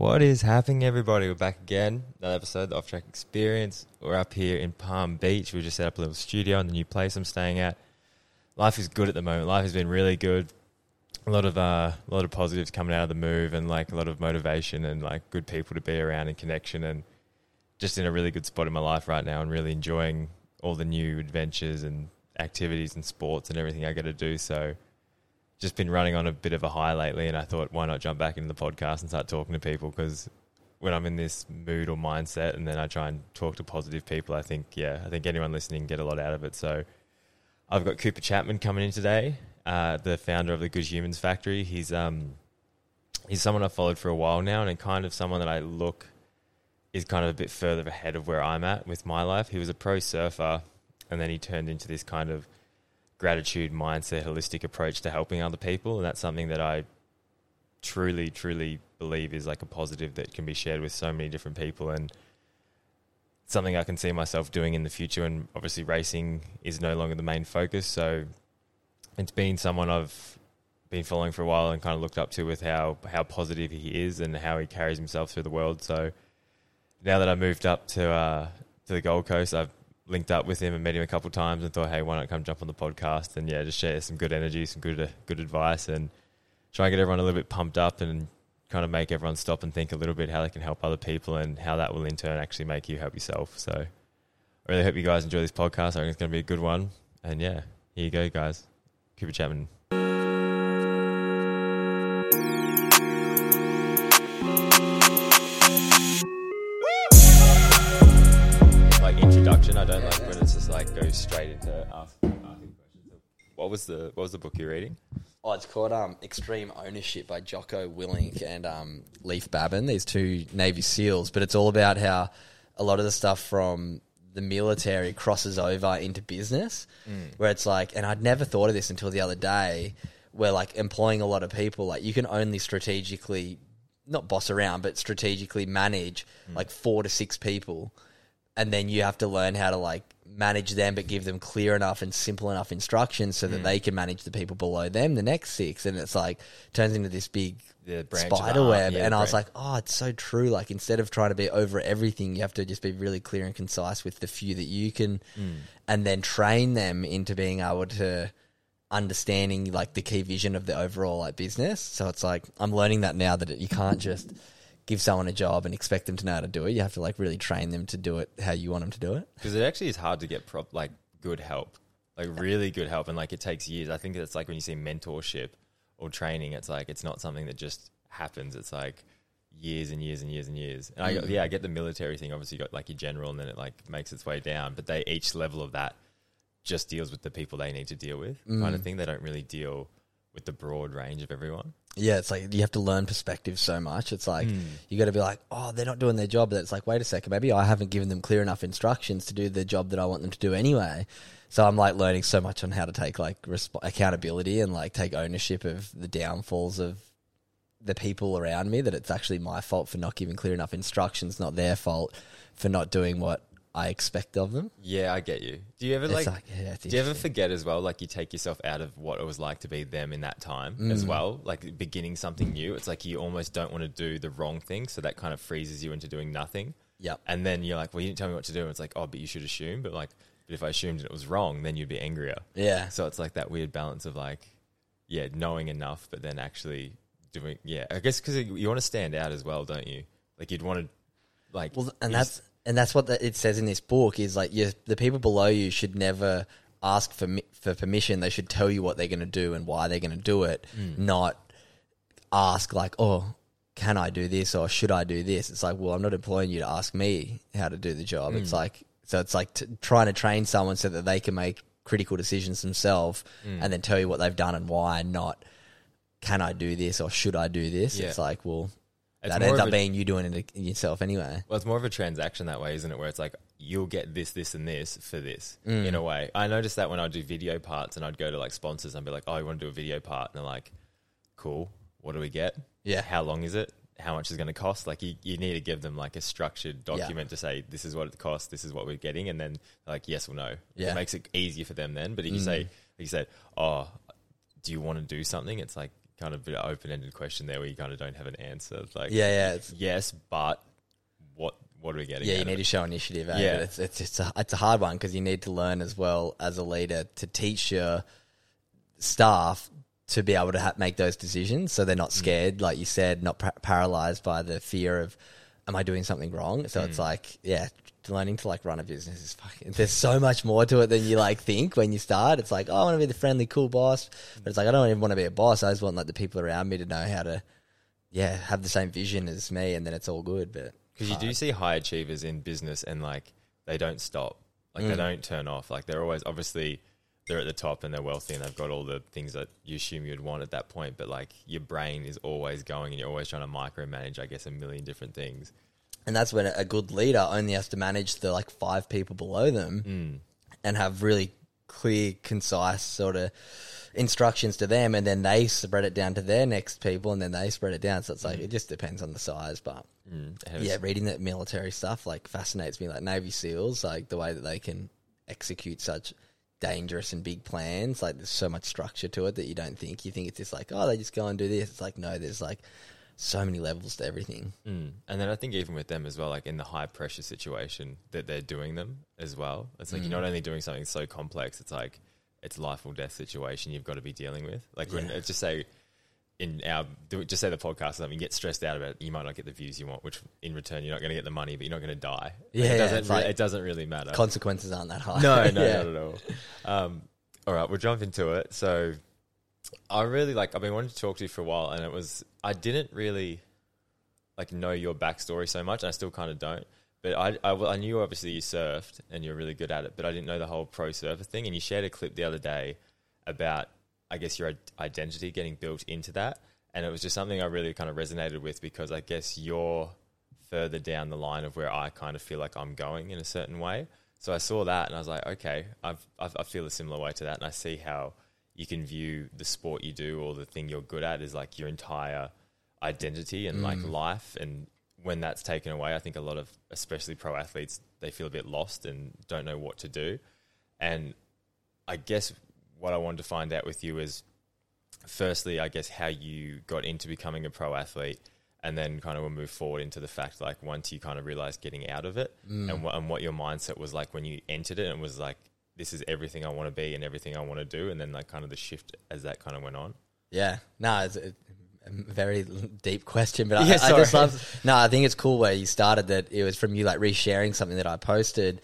What is happening, everybody? We're back again. Another episode of the Off Track Experience. We're up here in Palm Beach. We just set up a little studio in the new place I'm staying at. Life is good at the moment. Life has been really good. A lot of uh, a lot of positives coming out of the move, and like a lot of motivation and like good people to be around and connection, and just in a really good spot in my life right now, and really enjoying all the new adventures and activities and sports and everything I get to do. So just been running on a bit of a high lately, and I thought, why not jump back into the podcast and start talking to people? Because when I'm in this mood or mindset, and then I try and talk to positive people, I think, yeah, I think anyone listening get a lot out of it. So I've got Cooper Chapman coming in today, uh, the founder of the Good Humans Factory. He's um he's someone I've followed for a while now, and kind of someone that I look is kind of a bit further ahead of where I'm at with my life. He was a pro surfer, and then he turned into this kind of gratitude mindset, holistic approach to helping other people, and that's something that I truly, truly believe is like a positive that can be shared with so many different people, and something I can see myself doing in the future. And obviously, racing is no longer the main focus, so it's been someone I've been following for a while and kind of looked up to with how how positive he is and how he carries himself through the world. So now that I moved up to uh, to the Gold Coast, I've linked up with him and met him a couple times and thought, hey, why not come jump on the podcast and yeah, just share some good energy, some good uh, good advice, and try and get everyone a little bit pumped up and kind of make everyone stop and think a little bit how they can help other people and how that will in turn actually make you help yourself. So I really hope you guys enjoy this podcast. I think it's going to be a good one. And yeah, here you go, guys. Cooper Chapman. Like when it's just like goes straight into ask, asking questions. What was the what was the book you're reading? Oh, it's called um, Extreme Ownership by Jocko Willink and um, Leif Babin. These two Navy SEALs, but it's all about how a lot of the stuff from the military crosses over into business, where it's like, and I'd never thought of this until the other day, where like employing a lot of people, like you can only strategically, not boss around, but strategically manage like four to six people and then you have to learn how to like manage them but give them clear enough and simple enough instructions so that they can manage the people below them the next six. And it's like turns into this big The branch of the spider web. Yeah, and i was like oh it's so true. Like instead of trying to be over everything you have to just be really clear and concise with the few that you can Mm. and then train them into being able to understanding like the key vision of the overall like business. So it's like i'm learning that now that it, you can't just give someone a job and expect them to know how to do it you have to like really train them to do it how you want them to do it Because it actually is hard to get prop like good help, like really good help, and like it takes years. I think it's like when you see mentorship or training, it's like it's not something that just happens. It's like years and years and years and years. And I yeah, I get the military thing. Obviously, you got like your general, and then it like makes its way down. But they each level of that just deals with the people they need to deal with, kind Mm. of thing. They don't really deal with the broad range of everyone. Yeah, it's like you have to learn perspective so much. It's like Hmm. you got to be like, oh, they're not doing their job. That's like, wait a second, maybe I haven't given them clear enough instructions to do the job that I want them to do anyway. So I'm like learning so much on how to take like resp- accountability and like take ownership of the downfalls of the people around me. That it's actually my fault for not giving clear enough instructions, not their fault for not doing what I expect of them. Yeah, I get you. Do you ever It's like? like, yeah, do you ever interesting. forget as well? Like you take yourself out of what it was like to be them in that time Mm. as well. Like beginning something new. It's like you almost don't want to do the wrong thing, so that kind of freezes you into doing nothing. Yep. And then you're like, well, you didn't tell me what to do. And it's like, oh, but you should assume. But like, but if I assumed it was wrong, then you'd be angrier. Yeah. So it's like that weird balance of like, yeah, knowing enough, but then actually doing. Yeah, I guess because you want to stand out as well, don't you? Like you'd want to, like, Well, and you that's and that's what the, it says in this book is like you, the people below you should never ask for for permission. They should tell you what they're going to do and why they're going to do it, mm. not ask like, "Oh, can I do this or should I do this?" It's like, well, I'm not employing you to ask me how to do the job. It's mm. like so it's like t- trying to train someone so that they can make critical decisions themselves mm. and then tell you what they've done and why, not can I do this or should I do this? Yeah. It's like, well, It's that ends up a- being you doing it yourself anyway. Well, it's more of a transaction that way, isn't it? Where it's like you'll get this, this, and this for this Mm. in a way. I noticed that when I do video parts and I'd go to like sponsors and be like, "Oh, you want to do a video part?" And they're like, "Cool. What do we get? Yeah. How long is it? How much is going to cost?" Like you, you need to give them like a structured document to say, "This is what it costs. This is what we're getting," and then like yes or no. Yeah. Mm. It makes it easier for them then. But if you say, like you said, "Oh, do you want to do something?" It's like kind of bit of open ended question there where you kind of don't have an answer. Like Yeah, yeah, yes, but what what are we getting? yeah. You need it? to show initiative. Eh? Yeah. But it's it's it's a, it's a hard one because you need to learn as well as a leader to teach your staff to be able to ha- make those decisions, so they're not scared, like you said, not pa- paralyzed by the fear of, am I doing something wrong? So it's like, yeah, learning to like run a business is fucking. There's so much more to it than you like think when you start. It's like, oh, I want to be the friendly, cool boss, but it's like I don't even want to be a boss. I just want like the people around me to know how to, yeah, have the same vision as me, and then it's all good. But Because you do see high achievers in business and like they don't stop. Like Mm. they don't turn off. Like they're always obviously they're at the top and they're wealthy and they've got all the things that you assume you'd want at that point. But like your brain is always going and you're always trying to micromanage, I guess, a million different things. And that's when a good leader only has to manage the like five people below them and have really clear concise sort of instructions to them and then they spread it down to their next people and then they spread it down. So it's like it just depends on the size but Mm. Yeah reading that military stuff like fascinates me. Like navy seals like the way that they can execute such dangerous and big plans like there's so much structure to it that you don't think. You think it's just like oh they just go and do this. It's like no there's like so many levels to everything Mm. And then I think even with them as well, like in the high pressure situation that they're doing them as well. It's like you're Mm. not only doing something so complex, it's like it's life or death situation you've got to be dealing with. Like Yeah. it's just say in our just say the podcast or something, you get stressed out about it, you might not get the views you want, which in return you're not going to get the money, but you're not going to die. Like, Yeah, it doesn't. like- it doesn't really matter. consequences aren't that high no, no, Yeah. not at all. Um, all right, we'll jump into it. So, I really like. I've been wanting to talk to you for a while, and it was I didn't really like know your backstory so much, and I still kind of don't. But I, I, I knew obviously you surfed and you're really good at it, but I didn't know the whole pro surfer thing. And you shared a clip the other day about, I guess, your identity getting built into that, and it was just something I really kind of resonated with because I guess you're further down the line of where I kind of feel like I'm going in a certain way. So I saw that and I was like, okay, I've, I've, I feel a similar way to that, and I see how you can view the sport you do or the thing you're good at is like your entire identity and like mm. life. And when that's taken away, I think a lot of, especially pro athletes, they feel a bit lost and don't know what to do. And I guess what I wanted to find out with you is, firstly, I guess how you got into becoming a pro athlete, and then kind of we'll move forward into the fact like once you kind of realized getting out of it, mm. and, what, and what your mindset was like when you entered it, and was like, this is everything I want to be and everything I want to do, and then like kind of the shift as that kind of went on. Yeah, no, it's a, a very deep question, but Yeah, I, I just love. No, I think it's cool where you started that. It was from you like resharing something that I posted,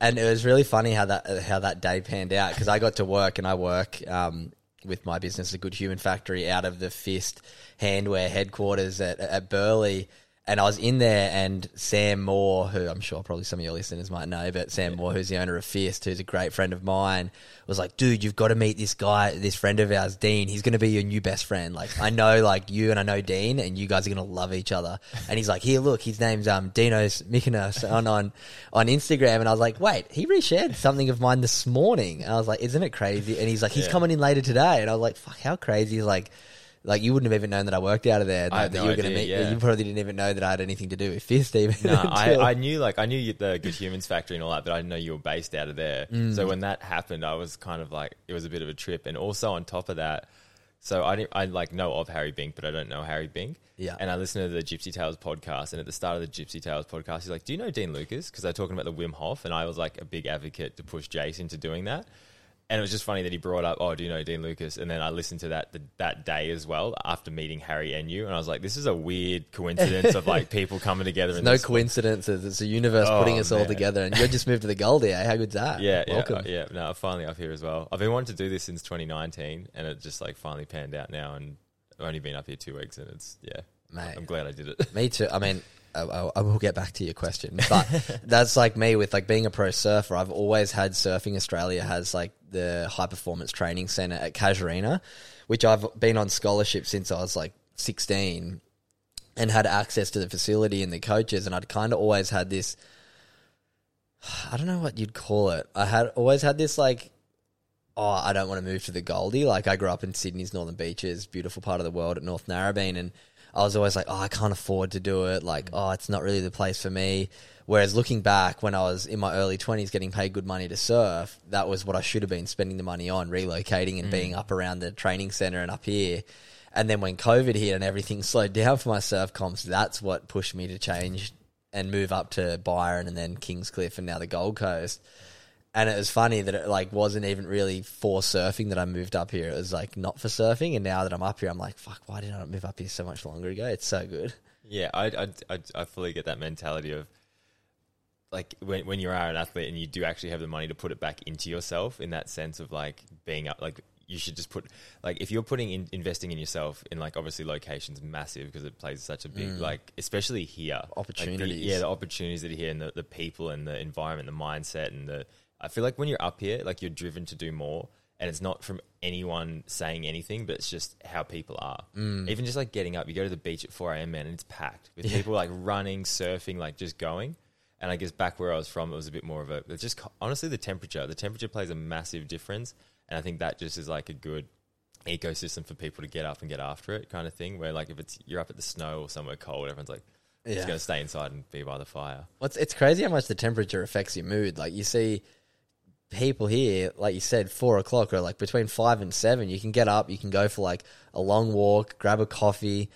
and it was really funny how that how that day panned out because I got to work and I work um, with my business, a Good Human Factory, out of the Fist Handwear headquarters at at Burleigh. And I was in there, and Sam Moore, who I'm sure probably some of your listeners might know, but Sam Moore, who's the owner of Fist, who's a great friend of mine, was like, "Dude, you've got to meet this guy, this friend of ours, Dean. He's going to be your new best friend. Like, I know, like you, and I know Dean, and you guys are going to love each other." And he's like, "Here, look, his name's um Dinos Mykonos on on on Instagram." And I was like, "Wait, he reshared something of mine this morning." And I was like, "Isn't it crazy?" And he's like, "He's Yeah. coming in later today." And I was like, "Fuck, how crazy!" Is like. Like you wouldn't have even known that I worked out of there. I had that no you were going to idea, meet. yeah. You probably didn't even know that I had anything to do with Fist even. No, I, until- I knew like I knew you- the Good Humans Factory and all that, but I didn't know you were based out of there. Mm. So when that happened, I was kind of like it was a bit of a trip, and also on top of that, so I didn't, I like know of Harry Bink, but I don't know Harry Bink. Yeah. and I listened to the Gypsy Tales podcast, and at the start of the Gypsy Tales podcast, he's like, "Do you know Dean Lucas?" Because they're talking about the Wim Hof, and I was like a big advocate to push Jace into doing that. And it was just funny that he brought up, "Oh, do you know Dean Lucas?" And then I listened to that the, that day as well after meeting Harry and you, and I was like, "This is a weird coincidence of like people coming together." in no this coincidences. It's a universe Oh, putting us all together, and you just moved to the Goldie. Eh? How good's that? Yeah, yeah, welcome. uh, yeah. No, finally up here as well. I've been wanting to do this since 2019, and it just like finally panned out now. And I've only been up here two weeks, and it's yeah. Mate. I'm glad I did it. Me too. I mean, I, I will get back to your question, but that's like me with like being a pro surfer. I've always had Surfing Australia has like the high performance training center at Casuarina, which I've been on scholarship since I was like 16 and had access to the facility and the coaches. And I'd kind of always had this, I don't know what you'd call it. I had always had this like, oh, I don't want to move to the Goldie. Like I grew up in Sydney's Northern Beaches, beautiful part of the world at North Narrabeen, and I was always like, oh, I can't afford to do it. Like, mm. oh, it's not really the place for me. Whereas looking back when I was in my early 20s getting paid good money to surf, that was what I should have been spending the money on, relocating and being mm. up around the training center and up here. And then when COVID hit and everything slowed down for my surf comps, that's what pushed me to change and move up to Byron and then Kingscliff and now the Gold Coast. And it was funny that it like wasn't even really for surfing that I moved up here. It was like not for surfing. And now that I'm up here, I'm like, fuck, why did I not move up here so much longer ago? It's so good. Yeah, I, I, I, I fully get that mentality of like when when you are an athlete and you do actually have the money to put it back into yourself in that sense of like being up like you should just put like if you're putting in investing in yourself in like obviously locations massive because it plays such a big mm. like especially here Like, the- Opportunities. yeah the opportunities that are here and the, the people and the environment the mindset and the I feel like when you're up here like you're driven to do more and it's not from anyone saying anything but it's just how people are mm. even just like getting up you go to the beach at 4 a.m man and it's packed with people like running surfing like just going and I guess back where I was from, it was a bit more of a. It's just honestly the temperature. The temperature plays a massive difference, and I think that just is like a good ecosystem for people to get up and get after it, kind of thing. Where like if it's you're up at the snow or somewhere cold, everyone's like, Yeah. just gonna stay inside and be by the fire. Well, it's, it's crazy how much the temperature affects your mood. Like you see people here, like you said, four o'clock or like between five and seven, you can get up, you can go for like a long walk, grab a coffee,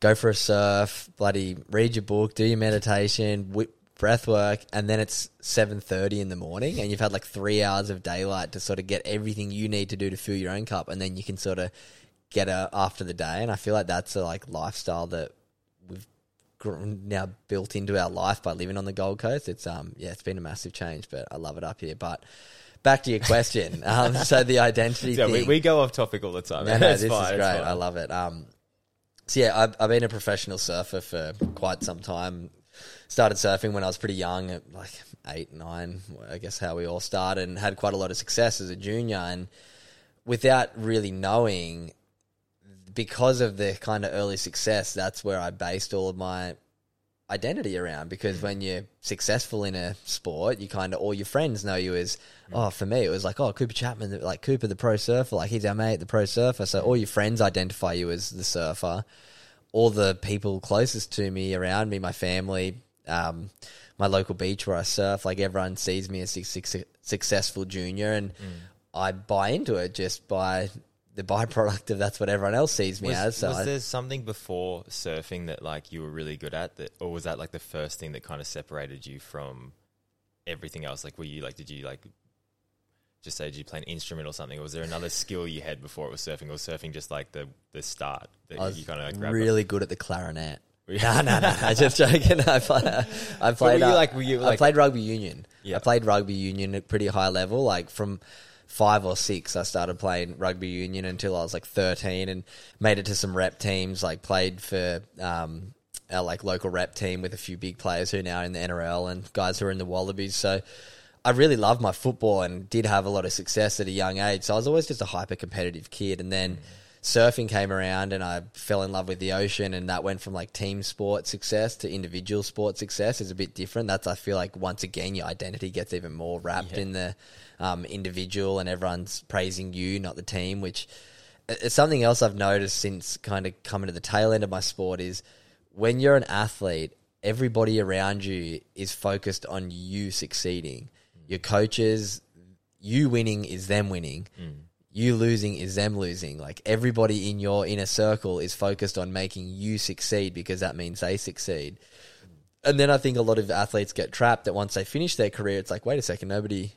go for a surf, bloody read your book, do your meditation, whip, breath work, and then it's seven thirty in the morning, and you've had like three hours of daylight to sort of get everything you need to do to fill your own cup, and then you can sort of get a, after the day. And I feel like that's a like lifestyle that we've now built into our life by living on the Gold Coast. It's um yeah, it's been a massive change, but I love it up here. But back to your question. um, so the identity So thing. we, we go off topic all the time. no, no, this fine, is great. I love it. Um, so yeah, I've, I've been a professional surfer for quite some time. Started surfing when I was pretty young, at like eight, nine. I guess how we all started, and had quite a lot of success as a junior. And without really knowing, because of the kind of early success, that's where I based all of my identity around because when you're successful in a sport, you kind of all your friends know you as. Mm. Oh, for me, it was like, oh, Cooper Chapman, like Cooper the pro surfer, like he's our mate, the pro surfer. So mm. all your friends identify you as the surfer. All the people closest to me, around me, my family, um, my local beach where I surf, like everyone sees me as a successful junior, and mm. I buy into it just by the byproduct of that's what everyone else sees me Was, as. So was I, there something before surfing that like you were really good at that, or was that like the first thing that kind of separated you from everything else? Like, were you like, did you like just say, did you play an instrument or something? Or was there another skill you had before it was surfing, or was surfing just like the the start that I was you kind of like really good at the clarinet. Were no, no, no, no. Just joking. I, play, I played. you uh, like- were you I played rugby union. Yeah. I played rugby union at pretty high level. Like from five or six, I started playing rugby union until I was like thirteen, and made it to some rep teams. Like played for um, our like local rep team with a few big players who are now in the NRL and guys who are in the Wallabies. So. I really loved my football and did have a lot of success at a young age. So I was always just a hyper competitive kid. And then surfing came around and I fell in love with the ocean and that went from like team sport success to individual sport success is a bit different. That's I feel like once again your identity gets even more wrapped Yeah. in the um, individual and everyone's praising you, not the team, which uh, is something else I've noticed since kind of coming to the tail end of my sport is when you're an athlete, everybody around you is focused on you succeeding. Mm. Your coaches, you winning is them winning. Mm. You losing is them losing. Like everybody in your inner circle is focused on making you succeed because that means they succeed. And then I think a lot of athletes get trapped that once they finish their career, it's like, wait a second, nobody,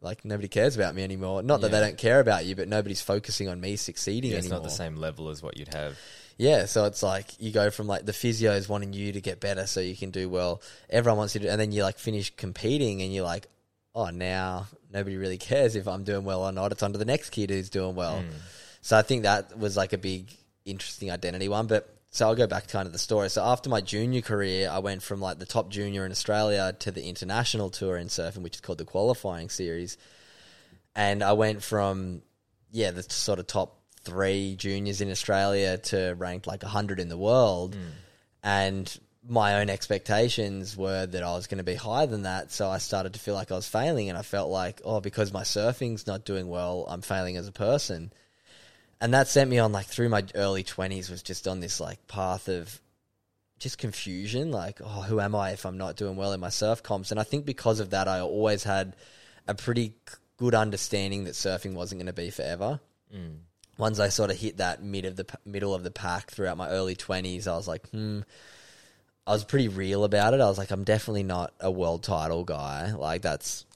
like nobody cares about me anymore. Not that they don't care about you, but nobody's focusing on me succeeding Yeah, it's anymore. not the same level as what you'd have. Yeah, so it's like you go from like the physios wanting you to get better so you can do well. Everyone wants you to, and then you like finish competing and you're like, oh, now nobody really cares if I'm doing well or not. It's on to the next kid who's doing well. Hmm. So I think that was like a big, interesting identity one. But so I'll go back to kind of the story. So after my junior career, I went from like the top junior in Australia to the international tour in surfing, which is called the qualifying series. And I went from, yeah, the sort of top three juniors in Australia to ranked like 100 in the world. Hmm. And my own expectations were that I was going to be higher than that. So I started to feel like I was failing. And I felt like, oh, because my surfing's not doing well, I'm failing as a person. And that sent me on like through my early 20s was just on this like path of just confusion like oh who am i if i'm not doing well in my surf comps and i think because of that i always had a pretty good understanding that surfing wasn't going to be forever once I sort of hit that mid of the p- middle of the pack throughout my early twenties, I was like, hmm. I was pretty real about it. I was like, I'm definitely not a world title guy. Like that's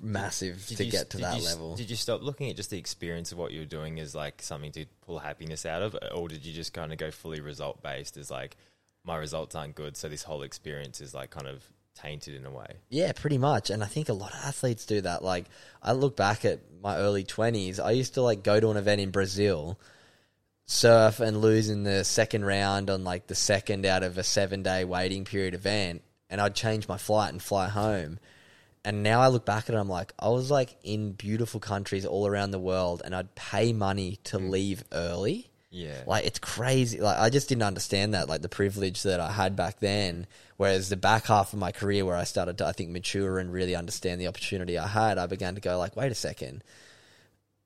massive Did to you- get to did that you- level. Did you stop looking at just the experience of what you were doing as like something to pull happiness out of, or did you just kind of go fully result based? As like my results aren't good, so this whole experience is like kind of tainted in a way. Yeah, pretty much. And I think a lot of athletes do that. Like, I look back at my early 20s. I used to, like, go to an event in Brazil, surf, and lose in the second round on, like, the second out of a seven day waiting period event. And I'd change my flight and fly home. And now I look back at it, I'm like, I was, like, in beautiful countries all around the world, and I'd pay money to mm. leave early. Yeah, Like it's crazy. Like I just didn't understand that, like the privilege that I had back then. Whereas the back half of my career, where I started to, I think, mature and really understand the opportunity I had, I began to go like, wait a second.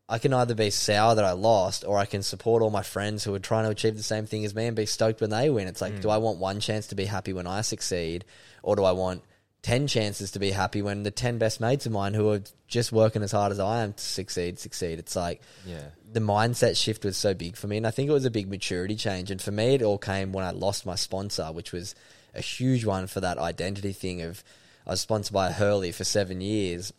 I can either be sour that I lost, or I can support all my friends who are trying to achieve the same thing as me and be stoked when they win. It's like, mm. do I want one chance to be happy when I succeed, or do I want ten chances to be happy when the ten best mates of mine who are just working as hard as I am to succeed succeed? It's like yeah, the mindset shift was so big for me, and I think it was a big maturity change. And for me, it all came when I lost my sponsor, which was a huge one for that identity thing. Of I was sponsored by Hurley for seven years,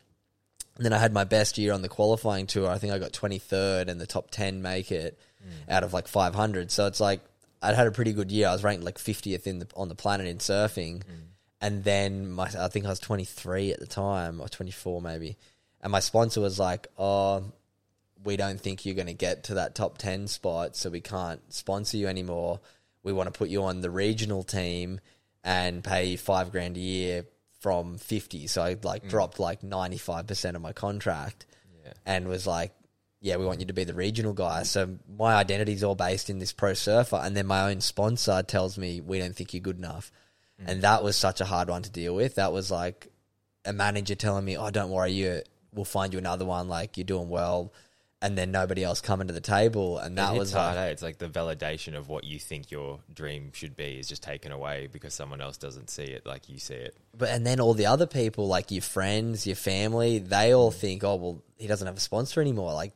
and then I had my best year on the qualifying tour. I think I got twenty third, and the top ten make it mm. out of like five hundred. So it's like I'd had a pretty good year. I was ranked like fiftieth in the on the planet in surfing, mm. and then my I think I was twenty three at the time or twenty four maybe, and my sponsor was like, "Oh, we don't think you're going to get to that top 10 spot, so we can't sponsor you anymore. We want to put you on the regional team and pay you five grand a year from 50. So I like mm. dropped like 95% of my contract yeah. and was like, yeah, we want you to be the regional guy. So my identity is all based in this pro surfer. And then my own sponsor tells me, we don't think you're good enough. Mm. And that was such a hard one to deal with. That was like a manager telling me, oh, don't worry, you, we'll find you another one. Like you're doing well. And then nobody else coming to the table. And that It was hard. like, eh? It's like the validation of what you think your dream should be is just taken away because someone else doesn't see it like you see it. but and then all the other people, like your friends, your family, they all think, oh well, he doesn't have a sponsor anymore. Like,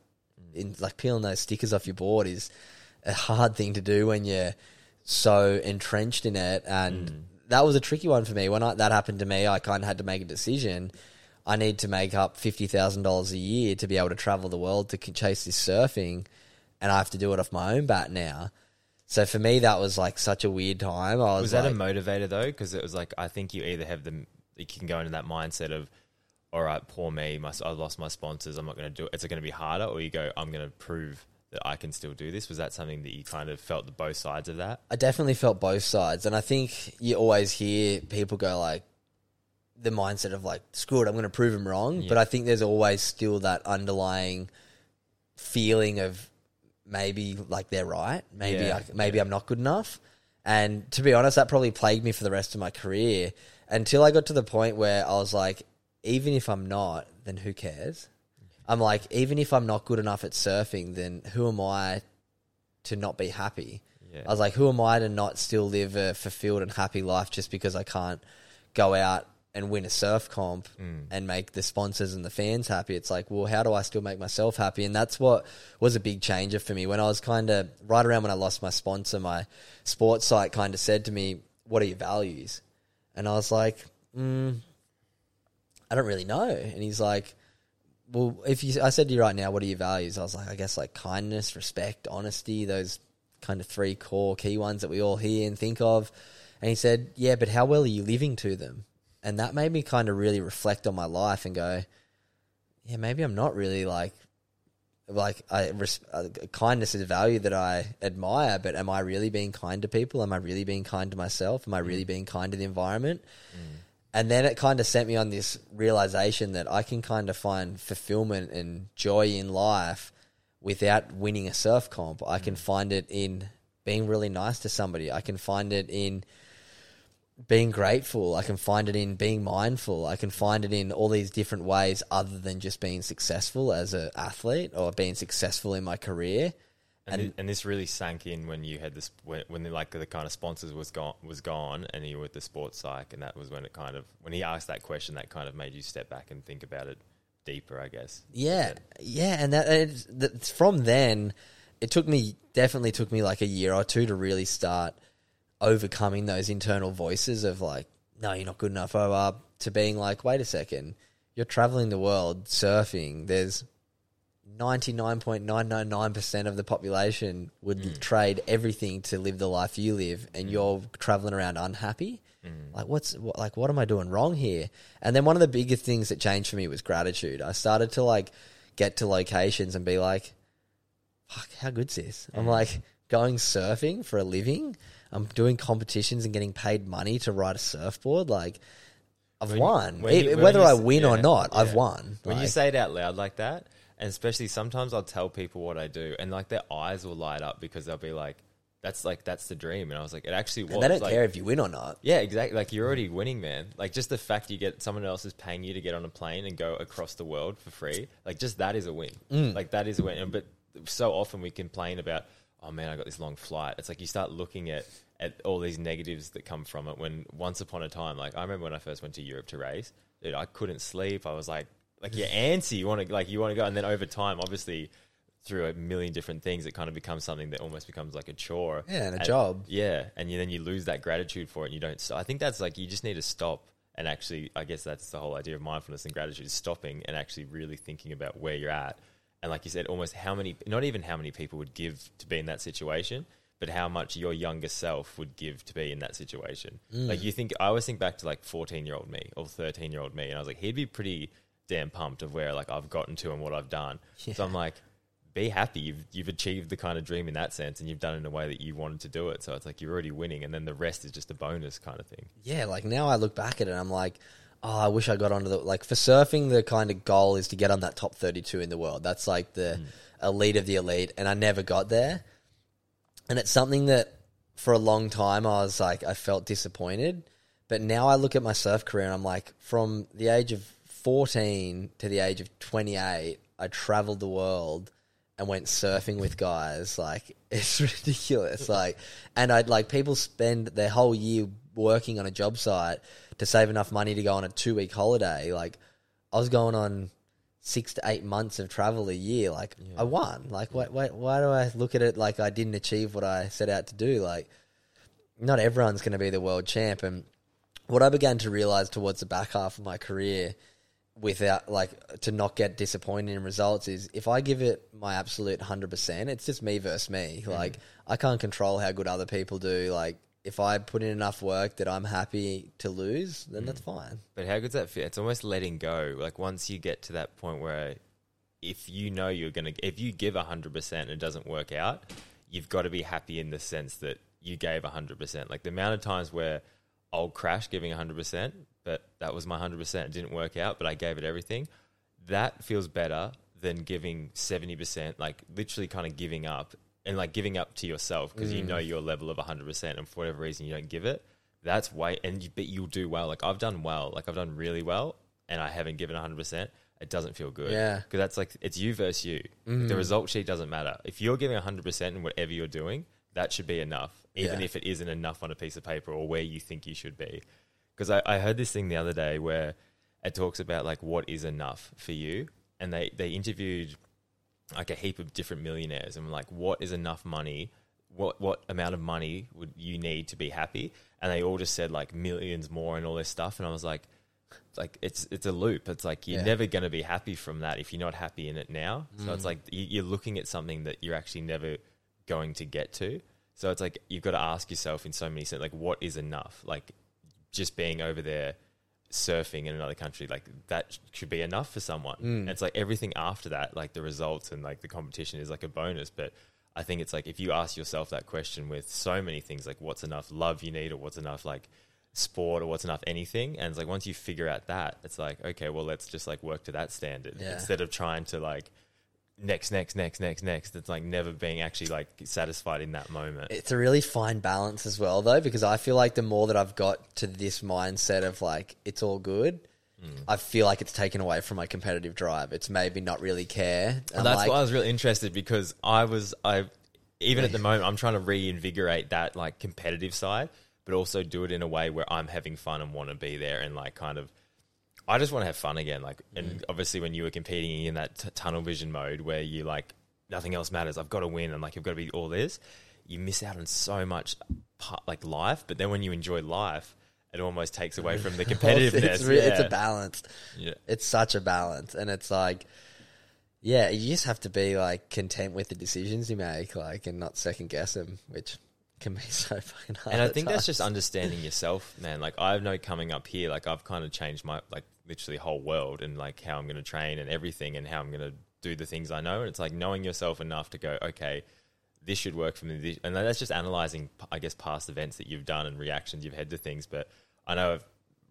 in, like peeling those stickers off your board is a hard thing to do when you're so entrenched in it. And that was a tricky one for me. When I, that happened to me, I kind of had to make a decision. I need to make up fifty thousand dollars a year to be able to travel the world to chase this surfing, and I have to do it off my own bat now. So for me, that was like such a weird time. I was, Was that like, a motivator though? Because it was like I think you either have the you can go into that mindset of, all right, poor me, my, I lost my sponsors. I'm not going to do it. It's going to be harder, or you go, I'm going to prove that I can still do this. Was that something that you kind of felt the both sides of that? I definitely felt both sides, and I think you always hear people go like the mindset of like, "Screw it, I'm going to prove them wrong." Yeah. But I think there's always still that underlying feeling of maybe like they're right, maybe Yeah, I, maybe I'm not good enough. And to be honest, that probably plagued me for the rest of my career until I got to the point where I was like, even if I'm not, then who cares? I'm like, even if I'm not good enough at surfing, then who am I to not be happy? Yeah. I was like, who am I to not still live a fulfilled and happy life just because I can't go out and win a surf comp and make the sponsors and the fans happy? It's like, well, how do I still make myself happy? And that's what was a big changer for me when I was kind of right around when I lost my sponsor. My sports psych kind of said to me, "What are your values?" And I was like, mm, "I don't really know." And he's like. Well, if you, I said to you right now, what are your values? I was like, I guess like kindness, respect, honesty, those kind of three core key ones that we all hear and think of. And he said, Yeah, but how well are you living to them? And that made me kind of really reflect on my life and go, Yeah, maybe I'm not really like, like I res- uh, kindness is a value that I admire, but am I really being kind to people? Am I really being kind to myself? Am I mm. really being kind to the environment? Mm. And then it kind of sent me on this realization that I can kind of find fulfillment and joy in life without winning a surf comp. I can mm. find it in being really nice to somebody. I can find it in being grateful. I can find it in being mindful. I can find it in all these different ways other than just being successful as an athlete or being successful in my career. And, And- and this really sank in when you had this when, when the, like the kind of sponsors was gone was gone and you were with the sports psych and that was when it kind of when he asked that question that kind of made you step back and think about it deeper I guess Yeah, yeah, and that it's, that's from then. it took me definitely took me like a year or two to really start overcoming those internal voices of like, no, you're not good enough. Oh, uh, to being like, wait a second, you're traveling the world surfing. There's 99.999% of the population would mm. trade everything to live the life you live and mm. you're traveling around unhappy. Mm. Like what's what, like what am i doing wrong here? And then one of the biggest things that changed for me was gratitude. I started to like get to locations and be like fuck how good's this i'm like going surfing for a living i'm doing competitions and getting paid money to ride a surfboard like i've When won when you- whether you i win or yeah, not i've won When you say it out loud like that, and especially sometimes I'll tell people what I do, and like their eyes will light up because they'll be like, "That's like that's the dream," and I was like, "It actually was." and they don't like, care if you win or not Yeah, exactly. Like you're already winning, man. Like just the fact you get someone else is paying you to get on a plane and go across the world for free. Like just that is a win. Mm. Like that is a win. And, but so often we complain about, oh man, I got this long flight. It's like you start looking at at all these negatives that come from it. When once upon a time, like I remember when I first went to Europe to race, dude, I couldn't sleep. I was like, like you're antsy. You want to like you want to go, and then over time, obviously. Through a million different things, it kind of becomes something that almost becomes like a chore. Yeah, and a job. Yeah, and you, then you lose that gratitude for it, and you don't. So I think that's like you just need to stop and actually. I guess that's the whole idea of mindfulness and gratitude: is stopping and actually really thinking about where you're at. And like you said, almost how many, not even how many people would give to be in that situation, but how much your younger self would give to be in that situation. Mm. Like you think, I always think back to like 14 year old me or 13 year old me, and I was like, he'd be pretty damn pumped of where like I've gotten to and what I've done. So I'm like, be happy. You've you've achieved the kind of dream in that sense, and you've done it in a way that you wanted to do it. So it's like you're already winning, and then the rest is just a bonus kind of thing. yeah, like now I look back at it, and I'm like, oh, I wish I got onto the like for surfing. The kind of goal is to get on that top 32 in the world. That's like the hmm. elite of the elite, and I never got there. And it's something that for a long time I was like, I felt disappointed. But now I look at my surf career, and I'm like, from the age of 14 to the age of 28, I traveled the world and went surfing with guys. Like it's ridiculous. Like, and I'd like people spend their whole year working on a job site to save enough money to go on a two week holiday. Like, I was going on six to eight months of travel a year. Like, I won. Like, why, why, why do I look at it like I didn't achieve what I set out to do? Like, not everyone's going to be the world champ. And what I began to realize towards the back half of my career without like to not get disappointed in results is if I give it my absolute 100%, it's just me versus me. Like I can't control how good other people do. Like if I put in enough work that I'm happy to lose, then that's mm. fine. But how good's that feel? It's almost letting go. Like once you get to that point where, if you know you're gonna, if you give hundred percent and it doesn't work out, you've got to be happy in the sense that you gave hundred percent. Like the amount of times where I'll crash giving hundred percent, but that was my hundred percent. It didn't work out, but I gave it everything. That feels better than giving seventy percent. Like literally, kind of giving up and like giving up to yourself because you know mm. your level of hundred percent, and for whatever reason you don't give it that's way and you, but you'll do well. Like i've done well. Like i've done really well and i haven't given 100% it doesn't feel good. Yeah. because that's like it's you versus you. The mm. result sheet doesn't matter. If you're giving 100% in whatever you're doing that should be enough even Yeah. if it isn't enough on a piece of paper or where you think you should be. Because I, I heard this thing the other day where it talks about like what is enough for you and they they interviewed like a heap of different millionaires and like what is enough money? What what amount of money would you need to be happy? And they all just said like millions more and all this stuff. And i was like like it's it's a loop. It's like you're Yeah. never going to be happy from that if you're not happy in it now. So it's mm. like you- you're looking at something that you're actually never going to get to. So it's like you've got to ask yourself in so many sense like what is enough? Like just being over there surfing in another country like that should be enough for someone. And it's like everything after that like the results and like the competition is like a bonus. But i think it's like if you ask yourself that question with so many things like what's enough love you need or what's enough like sport or what's enough anything? And it's like once you figure out that it's like okay well let's just like work to that standard Yeah. instead of trying to like next next next next next it's like never being actually like satisfied in that moment It's a really fine balance as well, though, because I feel like the more that I've got to this mindset of like it's all good, mm. I feel like it's taken away from my competitive drive. It's maybe not really care. And that's like, why I was really interested because I was I even at the moment I'm trying to reinvigorate that like competitive side, but also do it in a way where I'm having fun and want to be there and like kind of I just want to have fun again. Like, and obviously when you were competing in that t- tunnel vision mode where you like nothing else matters. I've got to win, and like I've got to be all this. You miss out on so much, part, like life. But then when you enjoy life, it almost takes away from the competitiveness. it's, re- it's a balance. Yeah. It's such a balance, and it's like, yeah, you just have to be like content with the decisions you make, like, and not second guess them, which can be so fucking hard. and I think that's just understanding yourself, man. Like I know coming up here, like I've kind of changed my like literally whole world and like how I'm going to train and everything and how I'm going to do the things I know. And it's like knowing yourself enough to go, okay, this should work for me. And that's just analyzing, I guess, past events that you've done and reactions you've had to things. But I know I've,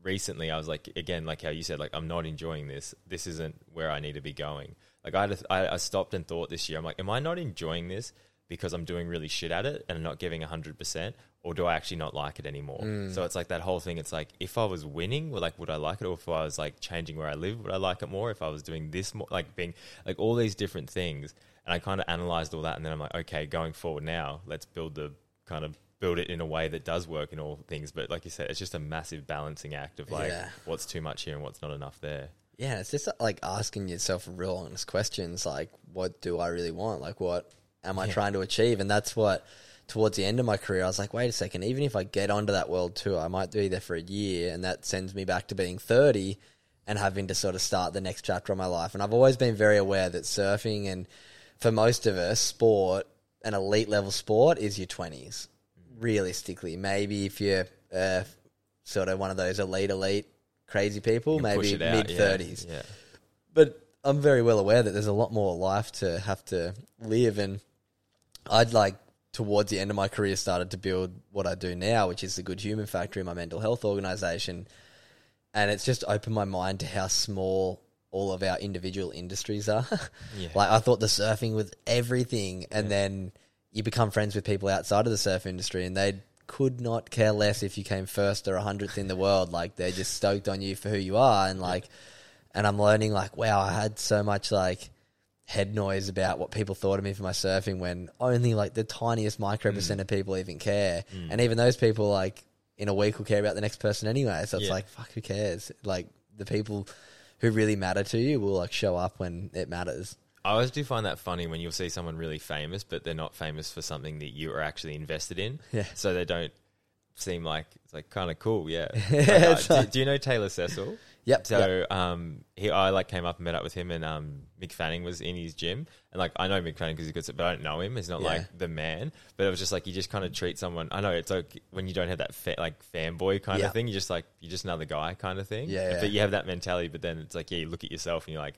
recently I was like, again, like how you said, like I'm not enjoying this. This isn't where I need to be going. Like I, I, I stopped and thought this year, I'm like, am I not enjoying this because I'm doing really shit at it and I'm not giving 100%? Or do I actually not like it anymore? Mm. So it's like that whole thing. It's like if I was winning, well, like would I like it? Or if I was like changing where I live, would I like it more? If I was doing this more, like being like all these different things, and I kind of analyzed all that, and then I'm like, okay, going forward now, let's build the kind of build it in a way that does work in all things. But like you said, it's just a massive balancing act of like Yeah. what's too much here and what's not enough there. Yeah, it's just like asking yourself real honest questions like, what do I really want? Like, what am I Yeah. trying to achieve? And that's what, towards the end of my career, I was like, wait a second, even if I get onto that world tour, I might be there for a year, and that sends me back to being 30 and having to sort of start the next chapter of my life. And I've always been very aware that surfing and for most of us, sport, an elite level sport, is your 20s. Realistically, maybe if you're uh, sort of one of those elite, elite, crazy people, You can push maybe mid yeah, 30s Yeah. but I'm very well aware that there's a lot more life to have to live, and I'd like towards the end of my career started to build what I do now, which is the Good Human Factory, my mental health organization, and it's just opened my mind to how small all of our individual industries are. Yeah. like I thought the surfing was everything, and then you become friends with people outside of the surf industry, and they could not care less if you came first or a hundredth in the world. Like they're just stoked on you for who you are, and like, and I'm learning like, wow, I had so much like head noise about what people thought of me for my surfing when only like the tiniest micro percent of people even care, and even those people like in a week will care about the next person anyway. So it's Yeah. like, fuck, who cares? Like the people who really matter to you will like show up when it matters. I always do find that funny when you'll see someone really famous, but they're not famous for something that you are actually invested in. Yeah. So they don't seem like it's like kind of cool. Yeah. Like, uh, it's do, do you know Taylor Cecil? Yep. So um, he, I like came up and met up with him, and um, Mick Fanning was in his gym, and like I know Mick Fanning because he's good, but I don't know him. He's not Yeah. like the man, but it was just like you just kind of treat someone. I know it's like when you don't have that fa- like fanboy kind Yeah. of thing. You just like you're just another guy kind of thing. Yeah, yeah. But you have that mentality, but then it's like yeah, you look at yourself and you're like.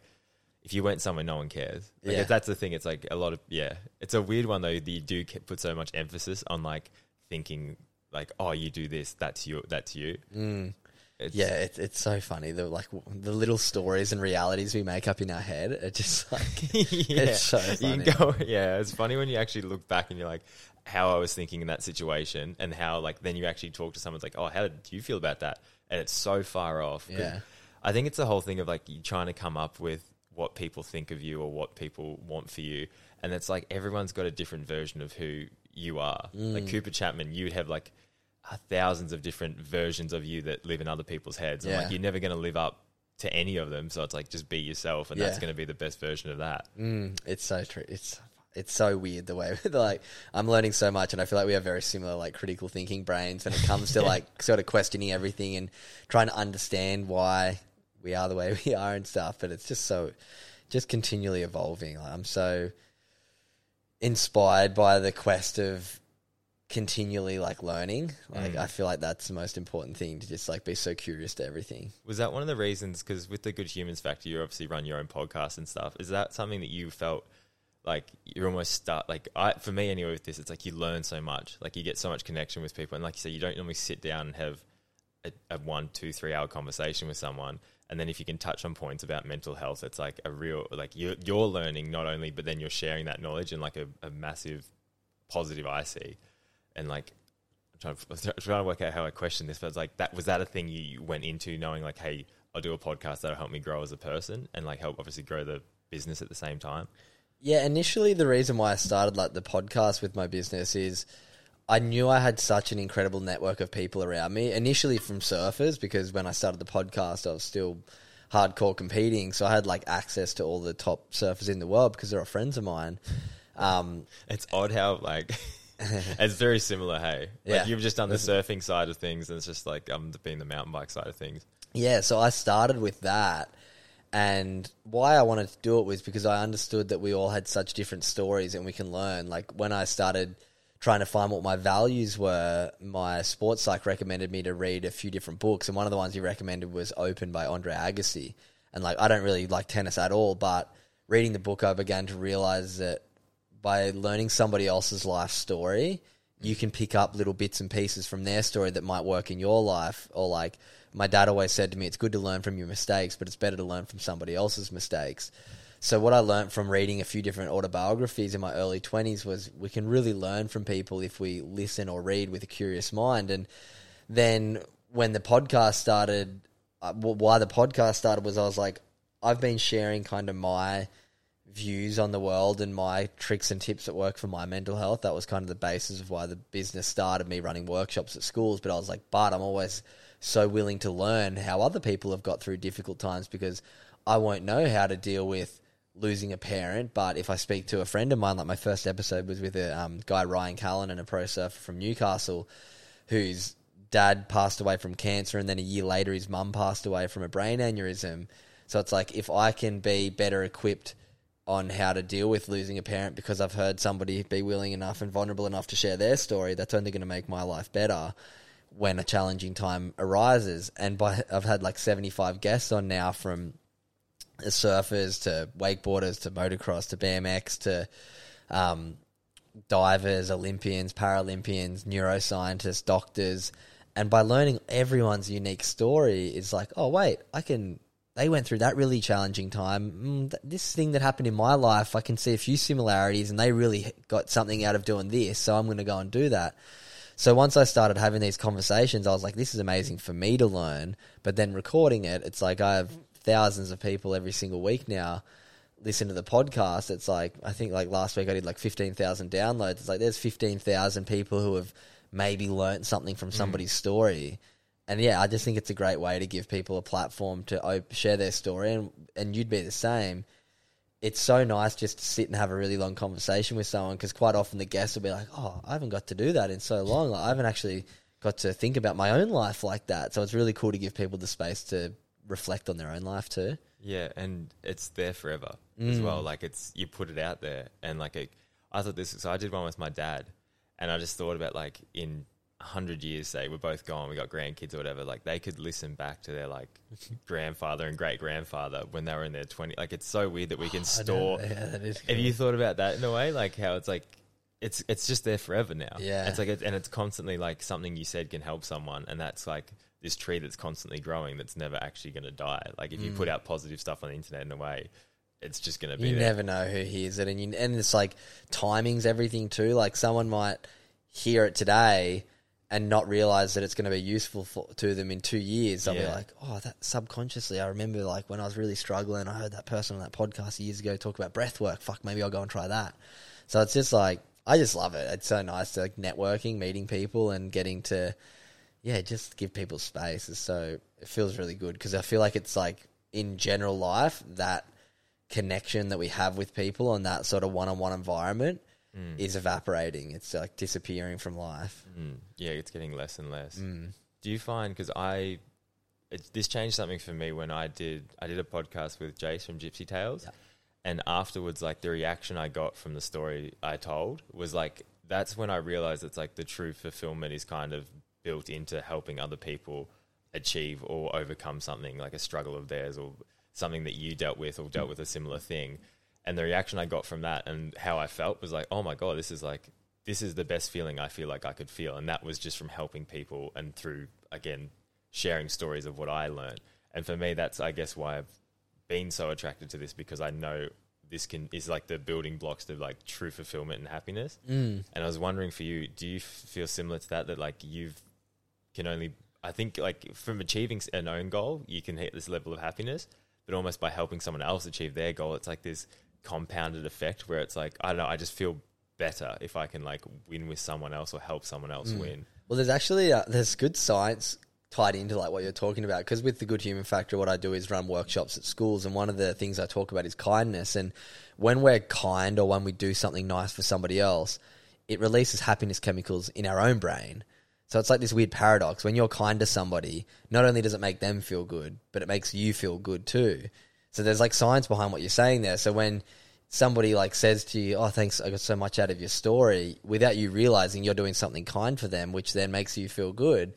If you went somewhere, no one cares. Like, Yeah. that's the thing. It's like a lot of yeah. It's a weird one though. That you do put so much emphasis on like thinking like, oh, you do this, that's you, that's you. Mm. It's, Yeah, it's it's so funny the like the little stories and realities we make up in our head are just like yeah. It's so You go, yeah, it's funny when you actually look back and you're like, how I was thinking in that situation, and how like then you actually talk to someone it's like, oh, how did you feel about that? And it's so far off. Yeah. I think it's the whole thing of like you trying to come up with what people think of you or what people want for you, and it's like everyone's got a different version of who you are. Mm. Like Cooper Chapman, you'd have like thousands of different versions of you that live in other people's heads, and like you're never going to live up to any of them. So it's like just be yourself, and that's going to be the best version of that. Mm, it's so true. It's it's so weird the way like I'm learning so much, and I feel like we have very similar like critical thinking brains when it comes to like sort of questioning everything and trying to understand why we are the way we are and stuff. But it's just so just continually evolving. Like, I'm so inspired by the quest of continually like learning. Like Mm. I feel like that's the most important thing to just like be so curious to everything. Was that one of the reasons? Because with the Good Humans Factor, you obviously run your own podcast and stuff. Is that something that you felt like you're almost start like I for me anyway with this? It's like you learn so much, like you get so much connection with people, and like you say, you don't normally sit down and have a, a one, two, three hour conversation with someone. And then if you can touch on points about mental health, it's like a real like you're you're learning not only, but then you're sharing that knowledge and like a, a massive positive I see, and like. I'm trying, to, trying to work out how I question this, but it's like that was that a thing you went into knowing like, hey, I'll do a podcast that'll help me grow as a person and like help obviously grow the business at the same time. Yeah, initially the reason why I started like the podcast with my business is I knew I had such an incredible network of people around me. Initially from surfers because when I started the podcast I was still hardcore competing, so I had like access to all the top surfers in the world because they're all friends of mine. Um, It's odd how like it's very similar. Hey, like Yeah. you've just done the surfing side of things, and it's just like um, I'm being the mountain bike side of things. Yeah, so I started with that. And why I wanted to do it was because I understood that we all had such different stories and we can learn. Like when I started trying to find what my values were, my sports psych recommended me to read a few different books. And one of the ones he recommended was Open by Andre Agassi. And like, I don't really like tennis at all, but reading the book, I began to realize that by learning somebody else's life story, you can pick up little bits and pieces from their story that might work in your life. Or like my dad always said to me, it's good to learn from your mistakes, but it's better to learn from somebody else's mistakes. So what I learned from reading a few different autobiographies in my early 20s was we can really learn from people if we listen or read with a curious mind. And then when the podcast started, uh, why the podcast started was I was like, I've been sharing kind of my views on the world and my tricks and tips that work for my mental health. That was kind of the basis of why the business started, me running workshops at schools. But I was like, but I'm always so willing to learn how other people have got through difficult times because I won't know how to deal with losing a parent. But if I speak to a friend of mine, like my first episode was with a um, guy, Ryan Callinan, and a pro surfer from Newcastle, whose dad passed away from cancer, and then a year later, his mum passed away from a brain aneurysm. So it's like if I can be better equipped on how to deal with losing a parent because I've heard somebody be willing enough and vulnerable enough to share their story, that's only going to make my life better when a challenging time arises. And by I've had like 75 guests on now from surfers to wakeboarders to motocross to BMX to um, divers, Olympians, Paralympians, neuroscientists, doctors. And by learning everyone's unique story, it's like, oh, wait, I can. They went through that really challenging time. Mm, this thing that happened in my life, I can see a few similarities, and they really got something out of doing this. So I'm going to go and do that. So once I started having these conversations, I was like, this is amazing for me to learn. But then recording it, it's like I have thousands of people every single week now listen to the podcast. It's like, I think like last week I did like 15,000 downloads. It's like there's 15,000 people who have maybe learnt something from somebody's story. And yeah, I just think it's a great way to give people a platform to op- share their story. And, and you'd be the same it's so nice just to sit and have a really long conversation with someone because quite often the guests will be like, "Oh, I haven't got to do that in so long. Like, I haven't actually got to think about my own life like that." So it's really cool to give people the space to reflect on their own life too. Yeah, and it's there forever as well. Mm. Like it's you put it out there, and like it, I thought this. So I did one with my dad, and I just thought about like in hundred years, say we're both gone, we got grandkids or whatever. Like they could listen back to their like grandfather and great grandfather when they were in their twenty. Like it's so weird that we can store. Yeah, that is. Have you thought about that in a way? Like how it's like it's it's just there forever now. Yeah. it's like it's, and it's constantly like something you said can help someone, and that's like this tree that's constantly growing that's never actually going to die. Like if you put out positive stuff on the internet in a way, it's just going to be Mm. You there. never know who hears it, and you, and it's like timing's everything too. Like someone might hear it today and not realize that it's going to be useful for, to them in two years. I'll be like, "Oh, that subconsciously." I remember like when I was really struggling, I heard that person on that podcast years ago talk about breath work. Fuck, maybe I'll go and try that. So it's just like I just love it. It's so nice to like networking, meeting people, and getting to yeah, just give people space. Is so it feels really good because I feel like it's like in general life that connection that we have with people and that sort of one-on-one environment is evaporating. It's like disappearing from life. Mm, yeah, it's getting less and less. Mm. Do you find because I it, this changed something for me when I did I did a podcast with Jace from Gypsy Tales, Yeah. and afterwards, like the reaction I got from the story I told was like that's when I realized it's like the true fulfillment is kind of built into helping other people achieve or overcome something like a struggle of theirs or something that you dealt with or dealt with a similar thing. And the reaction I got from that and how I felt was like, oh my God, this is like, this is the best feeling I feel like I could feel. And that was just from helping people and through, again, sharing stories of what I learned. And for me, that's, I guess, why I've been so attracted to this because I know this can is like the building blocks to like true fulfillment and happiness. Mm. And I was wondering for you, do you f- feel similar to that? That like you've can only, I think, like from achieving an own goal, you can hit this level of happiness, but almost by helping someone else achieve their goal, it's like this compounded effect where it's like I don't know, I just feel better if I can like win with someone else or help someone else win. Well, there's actually uh, there's good science tied into like what you're talking about because with the good human factory what i do is run workshops at schools and one of the things i talk about is kindness and when we're kind or when we do something nice for somebody else it releases happiness chemicals in our own brain. So it's like this weird paradox. When you're kind to somebody not only does it make them feel good but it makes you feel good too so there's like science behind what you're saying there so when somebody like says to you, "Oh, thanks, I got so much out of your story," without you realizing you're doing something kind for them, which then makes you feel good.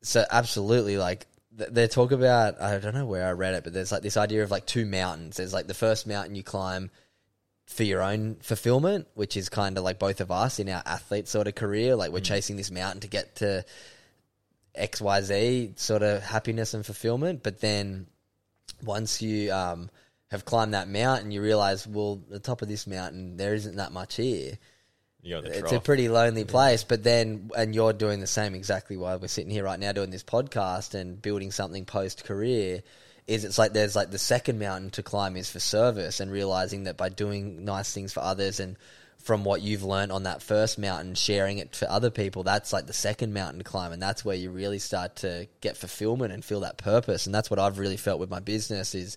So absolutely, like th- they talk about, I don't know where I read it, but there's like this idea of like two mountains. There's like the first mountain you climb for your own fulfillment, which is kind of like both of us in our athlete sort of career. Like we're mm. chasing this mountain to get to X, Y, Z sort of happiness and fulfillment. But then once you um, have climbed that mountain, you realize, well, the top of this mountain, there isn't that much here. It's trough. a pretty lonely place, but then, and you're doing the same exactly while we're sitting here right now doing this podcast and building something post career. Is it's like there's like the second mountain to climb is for service and realizing that by doing nice things for others and from what you've learned on that first mountain, sharing it for other people, that's like the second mountain to climb. And that's where you really start to get fulfillment and feel that purpose. And that's what I've really felt with my business is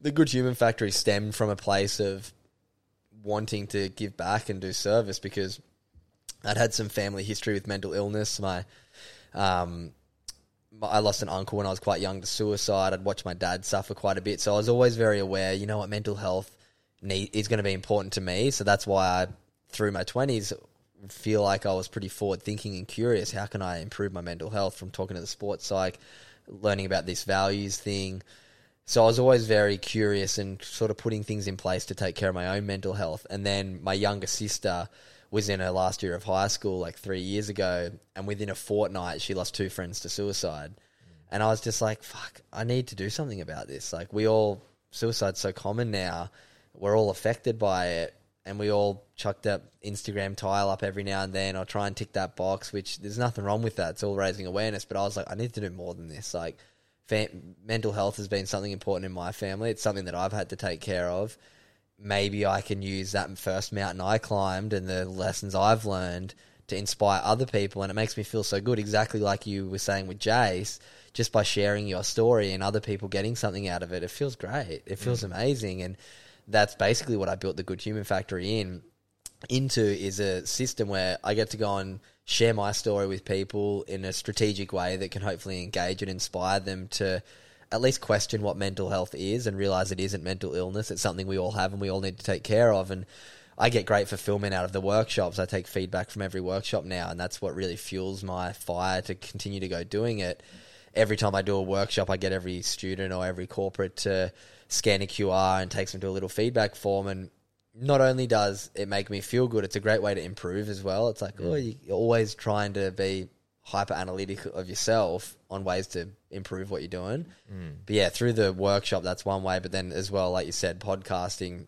the good human factory stemmed from a place of wanting to give back and do service because I'd had some family history with mental illness. My, um, I lost an uncle when I was quite young to suicide. I'd watched my dad suffer quite a bit, so I was always very aware. You know what, mental health need, is going to be important to me. So that's why I, through my twenties, feel like I was pretty forward thinking and curious. How can I improve my mental health from talking to the sports psych, learning about this values thing. So I was always very curious and sort of putting things in place to take care of my own mental health. And then my younger sister was in her last year of high school like three years ago, and within a fortnight, she lost two friends to suicide. And I was just like, fuck, I need to do something about this. Like, we all, suicide's so common now, we're all affected by it, and we all chuck that Instagram tile up every now and then or try and tick that box, which there's nothing wrong with that. It's all raising awareness. But I was like, I need to do more than this. Like, fam- mental health has been something important in my family. It's something that I've had to take care of. Maybe I can use that first mountain I climbed and the lessons I've learned to inspire other people. And it makes me feel so good, exactly like you were saying with Jace, just by sharing your story and other people getting something out of it. It feels great. It feels mm. amazing. And that's basically what I built the Good Human Factory in into is a system where I get to go and share my story with people in a strategic way that can hopefully engage and inspire them to at least question what mental health is and realize it isn't mental illness. It's something we all have and we all need to take care of. And I get great fulfillment out of the workshops. I take feedback from every workshop now, and that's what really fuels my fire to continue to go doing it. Every time I do a workshop, I get every student or every corporate to scan a QR and takes them to a little feedback form. And not only does it make me feel good, it's a great way to improve as well. It's like, oh, mm. you're always trying to be hyper analytical of yourself on ways to improve what you're doing. Mm. But yeah, through the workshop, that's one way. But then as well, like you said, podcasting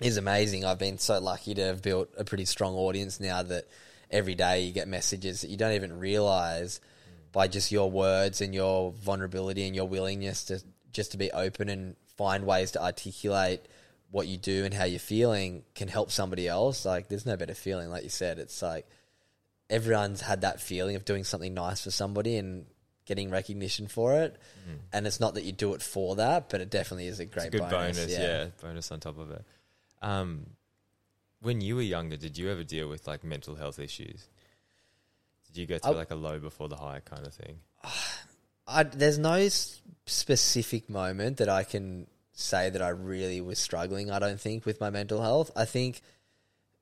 is amazing. I've been so lucky to have built a pretty strong audience now that every day you get messages that you don't even realize mm. by just your words and your vulnerability and your willingness to just to be open and find ways to articulate what you do and how you're feeling can help somebody else. Like there's no better feeling, like you said. It's like everyone's had that feeling of doing something nice for somebody and getting recognition for it. And it's not that you do it for that, but it definitely is a great a good bonus, bonus. yeah. bonus on top of it. Um, when you were younger, did you ever deal with like mental health issues? Did you go through I- like a low before the high kind of thing? I, there's no s- specific moment that I can say that I really was struggling. I don't think with my mental health. I think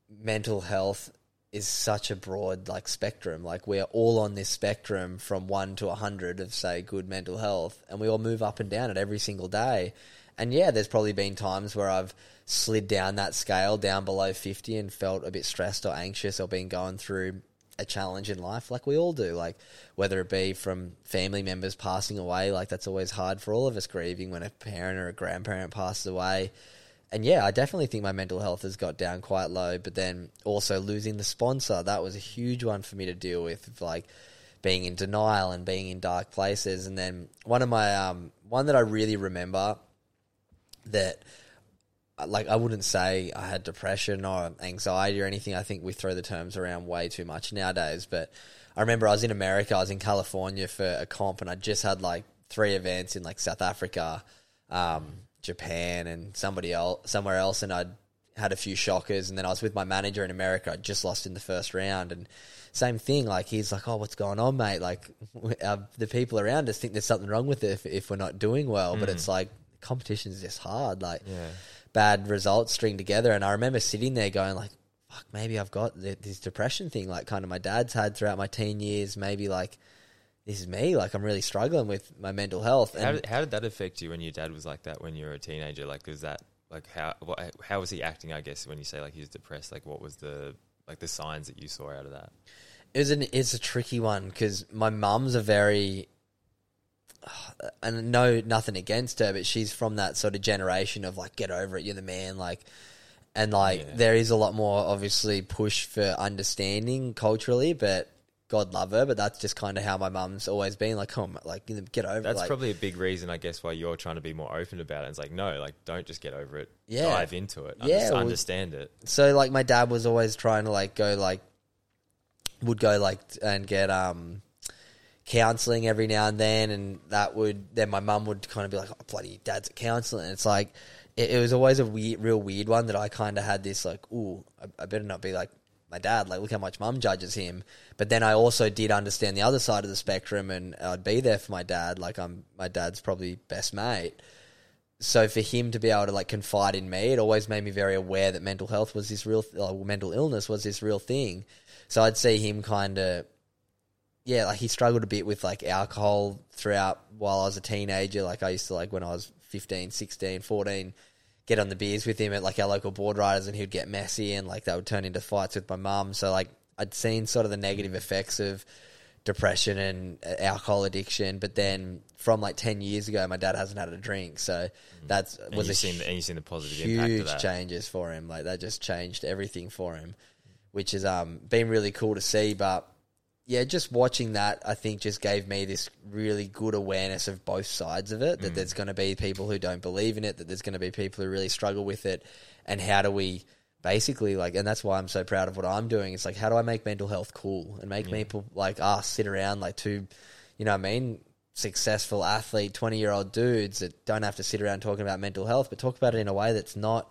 mental health is such a broad like spectrum. Like we're all on this spectrum from one to a hundred of say good mental health, and we all move up and down it every single day. And yeah, there's probably been times where I've slid down that scale down below 50 and felt a bit stressed or anxious or been going through a challenge in life like we all do like whether it be from family members passing away like that's always hard for all of us grieving when a parent or a grandparent passes away. And yeah i definitely think my mental health has got down quite low but then also losing the sponsor that was a huge one for me to deal with like being in denial and being in dark places. And then one of my um one that i really remember that like I wouldn't say I had depression or anxiety or anything. I think we throw the terms around way too much nowadays. But I remember I was in America, I was in California for a comp, and I just had like three events in like South Africa, um, Japan, and somebody else somewhere else, and I'd had a few shockers, and then I was with my manager in America. I just lost in the first round, and same thing. Like he's like, "Oh, what's going on, mate?" Like uh, the people around us think there's something wrong with it if, if we're not doing well, but it's like competition is just hard. Like Yeah. Bad results string together, and I remember sitting there going like, "Fuck, maybe I've got this depression thing." Like kind of my dad's had throughout my teen years. Maybe like this is me. Like I'm really struggling with my mental health. How And did, how did that affect you when your dad was like that when you were a teenager? Like, was that like how what, how was he acting? I guess when you say like he was depressed, like what was the like the signs that you saw out of that? It was an it's a tricky one because my mum's a very and no nothing against her, but she's from that sort of generation of like get over it, you're the man, like and like Yeah. there is a lot more obviously push for understanding culturally, but God love her, but that's just kind of how my mum's always been. Like, come, on, like get over. it. That's like, probably a big reason, I guess, why you're trying to be more open about it. It's like, no, like don't just get over it. Yeah. dive into it. Yeah, well- understand it. so like my dad was always trying to like go like would go like and get um counseling every now and then and that would then my mum would kind of be like oh, bloody dad's at counseling and it's like it, it was always a weird real weird one that I kind of had this like ooh I, I better not be like my dad. Like look how much mum judges him. But then I also did understand the other side of the spectrum and I'd be there for my dad like I'm my dad's probably best mate. So for him to be able to like confide in me, it always made me very aware that mental health was this real, uh, mental illness was this real thing. So I'd see him kind of, yeah, like he struggled a bit with like alcohol throughout while I was a teenager. Like I used to like when I was 15, 16, 14, get on the beers with him at like our local board riders and he'd get messy and like that would turn into fights with my mum. So like I'd seen sort of the negative effects of depression and uh, alcohol addiction, but then from like 10 years ago, my dad hasn't had a drink. So that's And was a seen the, and you've seen the positive impact of huge changes for him. Like that just changed everything for him, which has um been really cool to see. But yeah, just watching that, I think just gave me this really good awareness of both sides of it. That mm. there's going to be people who don't believe in it. That there's going to be people who really struggle with it, and how do we basically like? And that's why I'm so proud of what I'm doing. It's like how do I make mental health cool and make people like us sit around like two, you know, what I mean successful athlete, 20 year old dudes that don't have to sit around talking about mental health, but talk about it in a way that's not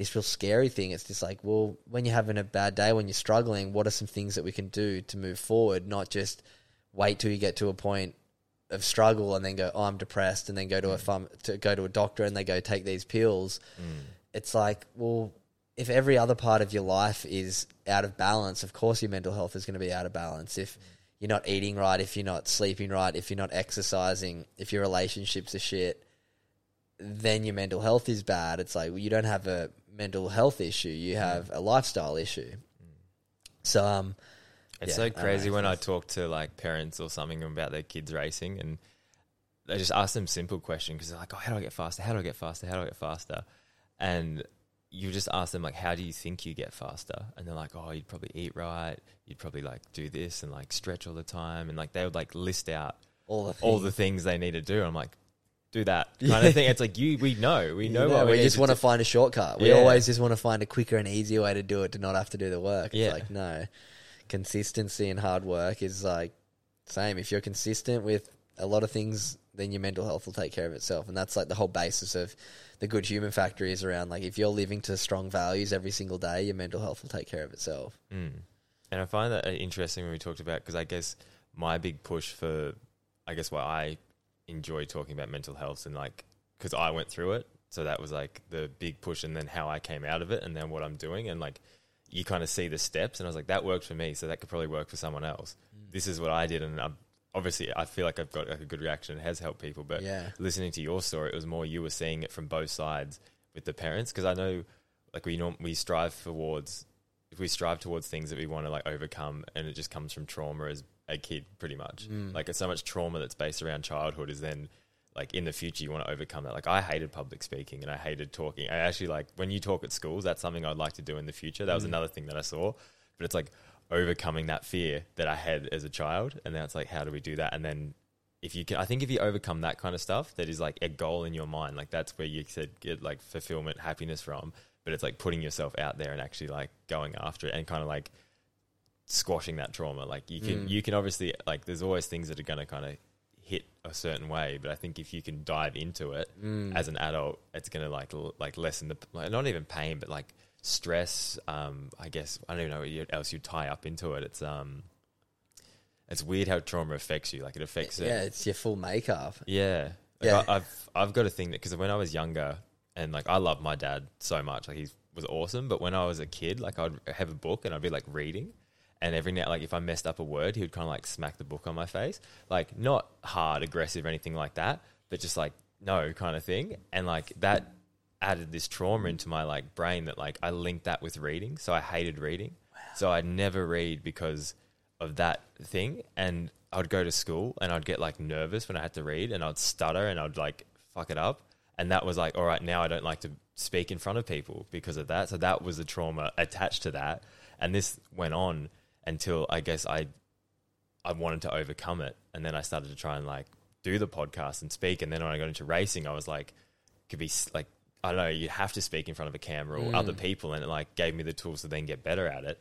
this real scary thing. It's just like, well, when you're having a bad day, when you're struggling, what are some things that we can do to move forward, not just wait till you get to a point of struggle and then go, oh, I'm depressed, and then go to a mm. farm, to go to a doctor and they go take these pills. Mm. It's like, well, if every other part of your life is out of balance, of course your mental health is going to be out of balance. If you're not eating right, if you're not sleeping right, if you're not exercising, if your relationships are shit, then your mental health is bad. It's like well, you don't have a mental health issue, you have a lifestyle issue. So um It's Yeah, so I crazy when I talk to like parents or something about their kids racing, and they just ask them simple questions because they're like, "Oh, how do I get faster? How do I get faster? How do I get faster?" And you just ask them like, "How do you think you get faster?" And they're like, "Oh, you'd probably eat right. You'd probably like do this and like stretch all the time." And like they would like list out all the all the things they need to do. I'm like, "Do that kind of thing." It's like you, we know, we know what we, just want to do. find a shortcut. We Yeah. always just want to find a quicker and easier way to do it to not have to do the work. It's Yeah. like no. Consistency and hard work is like same. If you're consistent with a lot of things, then your mental health will take care of itself. And that's like the whole basis of the good human factory is around like if you're living to strong values every single day, your mental health will take care of itself. Mm. And I find that interesting when we talked about because I guess my big push for, I guess why I enjoy talking about mental health and like because I went through it, so that was like the big push, and then how I came out of it, and then what I'm doing, and like you kind of see the steps, and I was like that worked for me, so that could probably work for someone else. Mm. This is what I did, and I'm, obviously I feel like I've got like a good reaction. It has helped people, but Yeah. listening to your story, it was more you were seeing it from both sides with the parents. Because I know like we norm- we strive towards if we strive towards things that we want to like overcome and it just comes from trauma as a kid pretty much. Like it's so much trauma that's based around childhood is then like in the future you want to overcome that. Like i hated public speaking and i hated talking. I actually like when you talk at schools that's something i'd like to do in the future. That was mm. another thing that i saw. But it's like overcoming that fear that i had as a child and now it's like how do we do that? And then if you can i think if you overcome that kind of stuff that is like a goal in your mind like that's where you said get like fulfillment happiness from. But it's like putting yourself out there and actually like going after it and kind of like squashing that trauma. Like you can Mm. you can obviously like there's always things that are going to kind of hit a certain way, but I think if you can dive into it Mm. as an adult, it's going to like l- like lessen the like, not even pain, but like stress. Um, I guess I don't even know what else you tie up into it. It's um, it's weird how trauma affects you. Like it affects it. yeah, it's your full makeup. Yeah. Like Yeah. I, I've I've got a thing that because when I was younger and like I love my dad so much, like he was awesome. But when I was a kid, like I'd have a book and I'd be like reading, and every now like if I messed up a word, he would kind of like smack the book on my face, like not hard, aggressive, or anything like that, but just like no kind of thing, and like that added this trauma into my like brain that like I linked that with reading, so I hated reading, so I'd never read because of that thing. And I'd go to school and I'd get like nervous when I had to read and I'd stutter and I'd like fuck it up. And that was like all right now I don't like to speak in front of people because of that. So that was the trauma attached to that. And this went on until I guess I I wanted to overcome it. And then I started to try and like do the podcast and speak. And then when I got into racing I was like could be like I don't know you have to speak in front of a camera or other mm. people. And it like gave me the tools to then get better at it.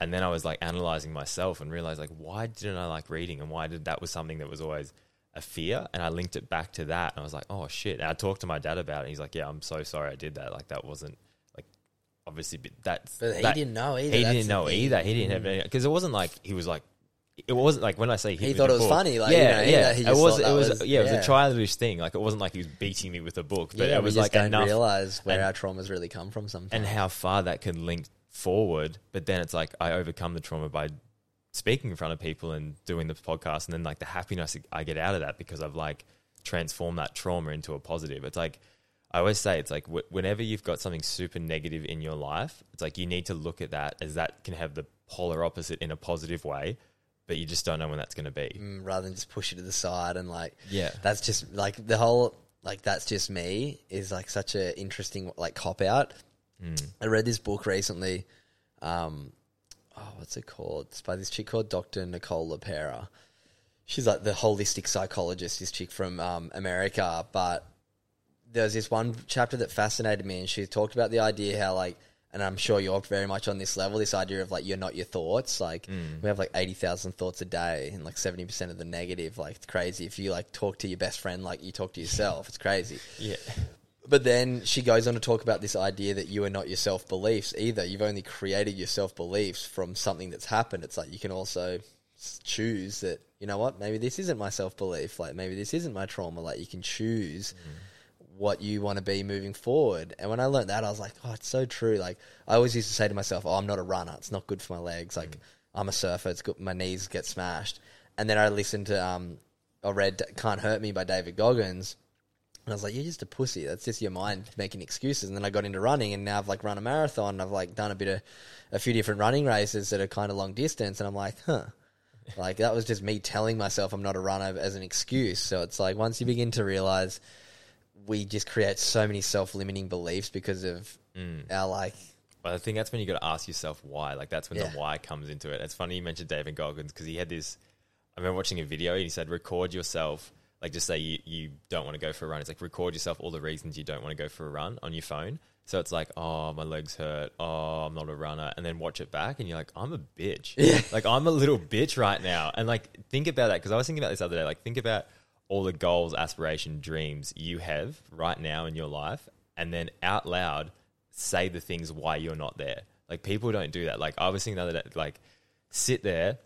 And then I was like analyzing myself and realized like why didn't I like reading? And why did that was something that was always a fear. And I linked it back to that. And I was like oh shit. And I talked to my dad about it. He's like yeah I'm so sorry I did that. Like that wasn't obviously but that's But he that- didn't know either. he That's didn't the know thing. either he didn't have any because it wasn't like he was like it wasn't like when I say hit He with thought it was book- funny, like, you yeah know, yeah he it just was thought it that was, was- yeah it was yeah. a childish thing like it wasn't like he was beating me with a book but it was we like just don't enough realize where and- our traumas really come from sometimes. and how far that can link forward. But then it's like I overcome the trauma by speaking in front of people and doing the podcast, and then like the happiness I get out of that because I've like transformed that trauma into a positive. It's like I always say, it's like w- whenever you've got something super negative in your life, it's like you need to look at that as that can have the polar opposite in a positive way, but you just don't know when that's going to be. Mm, rather than just push it to the side and like Yeah. that's just like the whole like that's just me is like such a interesting like cop out Mm. i read this book recently um oh what's it called it's by this chick called dr nicole lepera she's like the holistic psychologist this chick from um, america but there's this one chapter that fascinated me and she talked about the idea how like and i'm sure you're very much on this level this idea of like you're not your thoughts like Mm. we have like 80000 thoughts a day and like 70% of the negative like it's crazy if you like talk to your best friend like you talk to yourself it's crazy Yeah. but then she goes on to talk about this idea that you are not your self beliefs either. You've only created your self beliefs from something that's happened. It's like you can also choose that, you know what, maybe this isn't my self belief. Like maybe this isn't my trauma. Like you can choose what you want to be moving forward. And when I learned that, I was like, oh, it's so true. Like I always used to say to myself, oh, I'm not a runner. It's not good for my legs. Like I'm a surfer. It's good. My knees get smashed. And then I listened to, um, I read Can't Hurt Me by David Goggins. And I was like, you're just a pussy. That's just your mind making excuses. And then I got into running and now I've like run a marathon. I've like done a bit of a few different running races that are kind of long distance. And I'm like, huh. Like that was just me telling myself I'm not a runner as an excuse. So it's like once you begin to realize we just create so many self limiting beliefs because of mm. our like But I think that's when you got to ask yourself why. Like that's when Yeah. the why comes into it. It's funny you mentioned David Goggins because he had this. I remember watching a video and he said, "Record yourself." Like just say you, you don't want to go for a run. It's like record yourself all the reasons you don't want to go for a run on your phone. So it's like, oh, my legs hurt. Oh, I'm not a runner. And then watch it back and you're like, I'm a bitch. Like I'm a little bitch right now. And like think about that because I was thinking about this the other day. Like think about all the goals, aspiration, dreams you have right now in your life, and then out loud say the things why you're not there. Like people don't do that. Like I was thinking the other day, like sit there,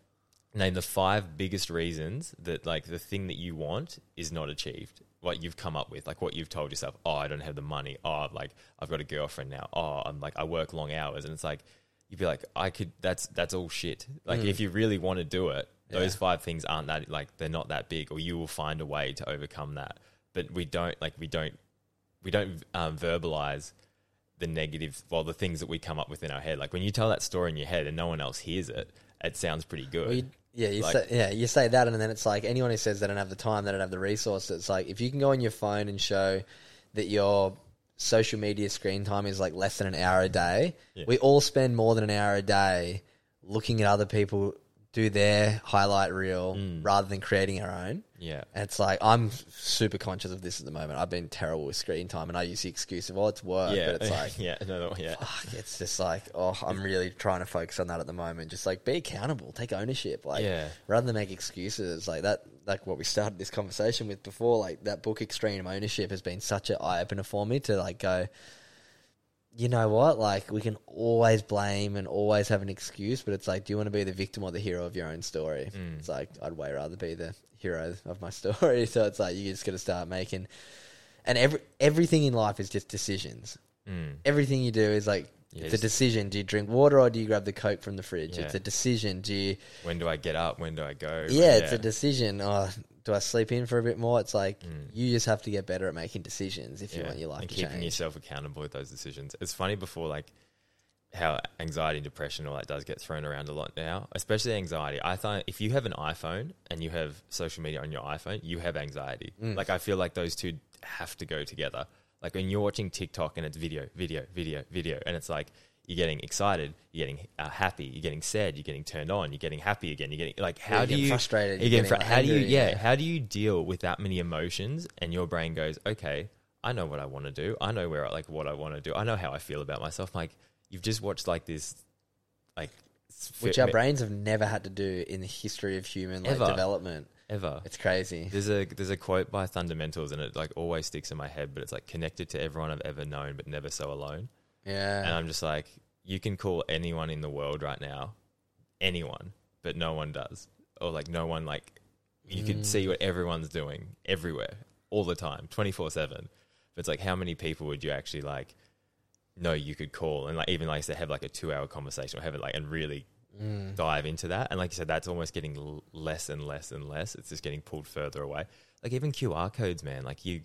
name the five biggest reasons that like the thing that you want is not achieved. What you've come up with, like what you've told yourself. Oh, I don't have the money. Oh, like I've got a girlfriend now. Oh, I'm like I work long hours, and it's like you'd be like, I could. That's that's all shit. Like mm. if you really want to do it, those five things aren't that like they're not that big, or you will find a way to overcome that. But we don't like we don't we don't um, verbalize the negative, well, the things that we come up with in our head. Like when you tell that story in your head and no one else hears it, it sounds pretty good. Well, you, yeah, you Like- say, yeah, you say that, and then it's like anyone who says they don't have the time, they don't have the resources. It's like if you can go on your phone and show that your social media screen time is like less than an hour a day. Yeah. We all spend more than an hour a day looking at other people do their highlight reel Mm. rather than creating our own. Yeah. And it's like I'm super conscious of this at the moment. I've been terrible with screen time, and I use the excuse of, "Oh, it's work," yeah. but it's like, yeah. No, no, yeah. fuck, it's just like, oh, I'm really trying to focus on that at the moment. Just like be accountable, take ownership, like Yeah. rather than make excuses. Like that, like what we started this conversation with before. Like that book, Extreme Ownership, has been such an eye opener for me to like go. You know what? Like we can always blame and always have an excuse, but it's like, do you want to be the victim or the hero of your own story? Mm. It's like I'd way rather be the hero of my story. So it's like you just got to start making, and every everything in life is just decisions Mm. everything you do is like Yeah, it's a decision. Do you drink water or do you grab the coke from the fridge? Yeah. It's a decision. Do you? When do I get up? When do I go? Yeah, it's a decision. Oh, do I sleep in for a bit more? It's like Mm. you just have to get better at making decisions if you want your life and to keeping change. yourself accountable with those decisions. It's funny before like how anxiety and depression all that does get thrown around a lot now, especially anxiety. I find if you have an iPhone and you have social media on your iPhone, you have anxiety. Mm. Like I feel like those two have to go together. Like when you're watching TikTok and it's video, video, video, video, and it's like you're getting excited, you're getting uh, happy, you're getting sad, you're getting turned on, you're getting happy again, you're getting like how you're do you frustrated, You're you're getting getting fr- how do you yeah, yeah. how do you deal with that many emotions and your brain goes okay i know what i want to do i know where like what i want to do i know how i feel about myself like you've just watched like this like which fit- our brains have never had to do in the history of human like Ever. development. ever It's crazy. there's a there's a quote by fundamentals and it like always sticks in my head but it's like connected to everyone i've ever known but never so alone and i'm just like you can call anyone in the world right now anyone but no one does. Or like no one like you can Mm. see what everyone's doing everywhere all the time 24 7 but it's like how many people would you actually like know you could call? And like even like I said have like a two hour conversation or have it like and really Mm. dive into that. And like you said that's almost getting l- less and less and less. It's just getting pulled further away. Like even qr codes man. Like you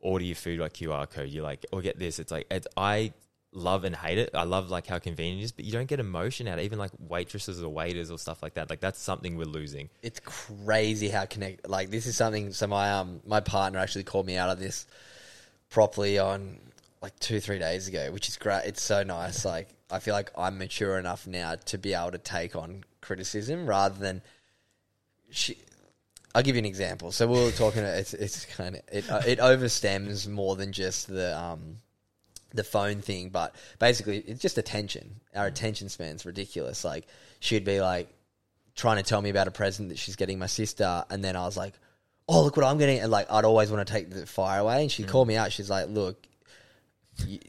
order your food like qr code. You like or get this. It's like it's, i love and hate it i love like how convenient it is but you don't get emotion out of even like waitresses or waiters or stuff like that like that's something we're losing it's crazy how connect. Like this is something. So my um my partner actually called me out of this properly on like two three days ago, which is great. It's so nice. Like I feel like I'm mature enough now to be able to take on criticism rather than she. I'll give you an example. So we were talking. It's it's kind of it it overstems more than just the um the phone thing, but basically it's just attention. Our mm. attention span's ridiculous. Like she'd be like trying to tell me about a present that she's getting my sister, and then I was like, "Oh, look what I'm getting!" And like I'd always want to take the fire away, and she mm. called me out. She's like, "Look, you,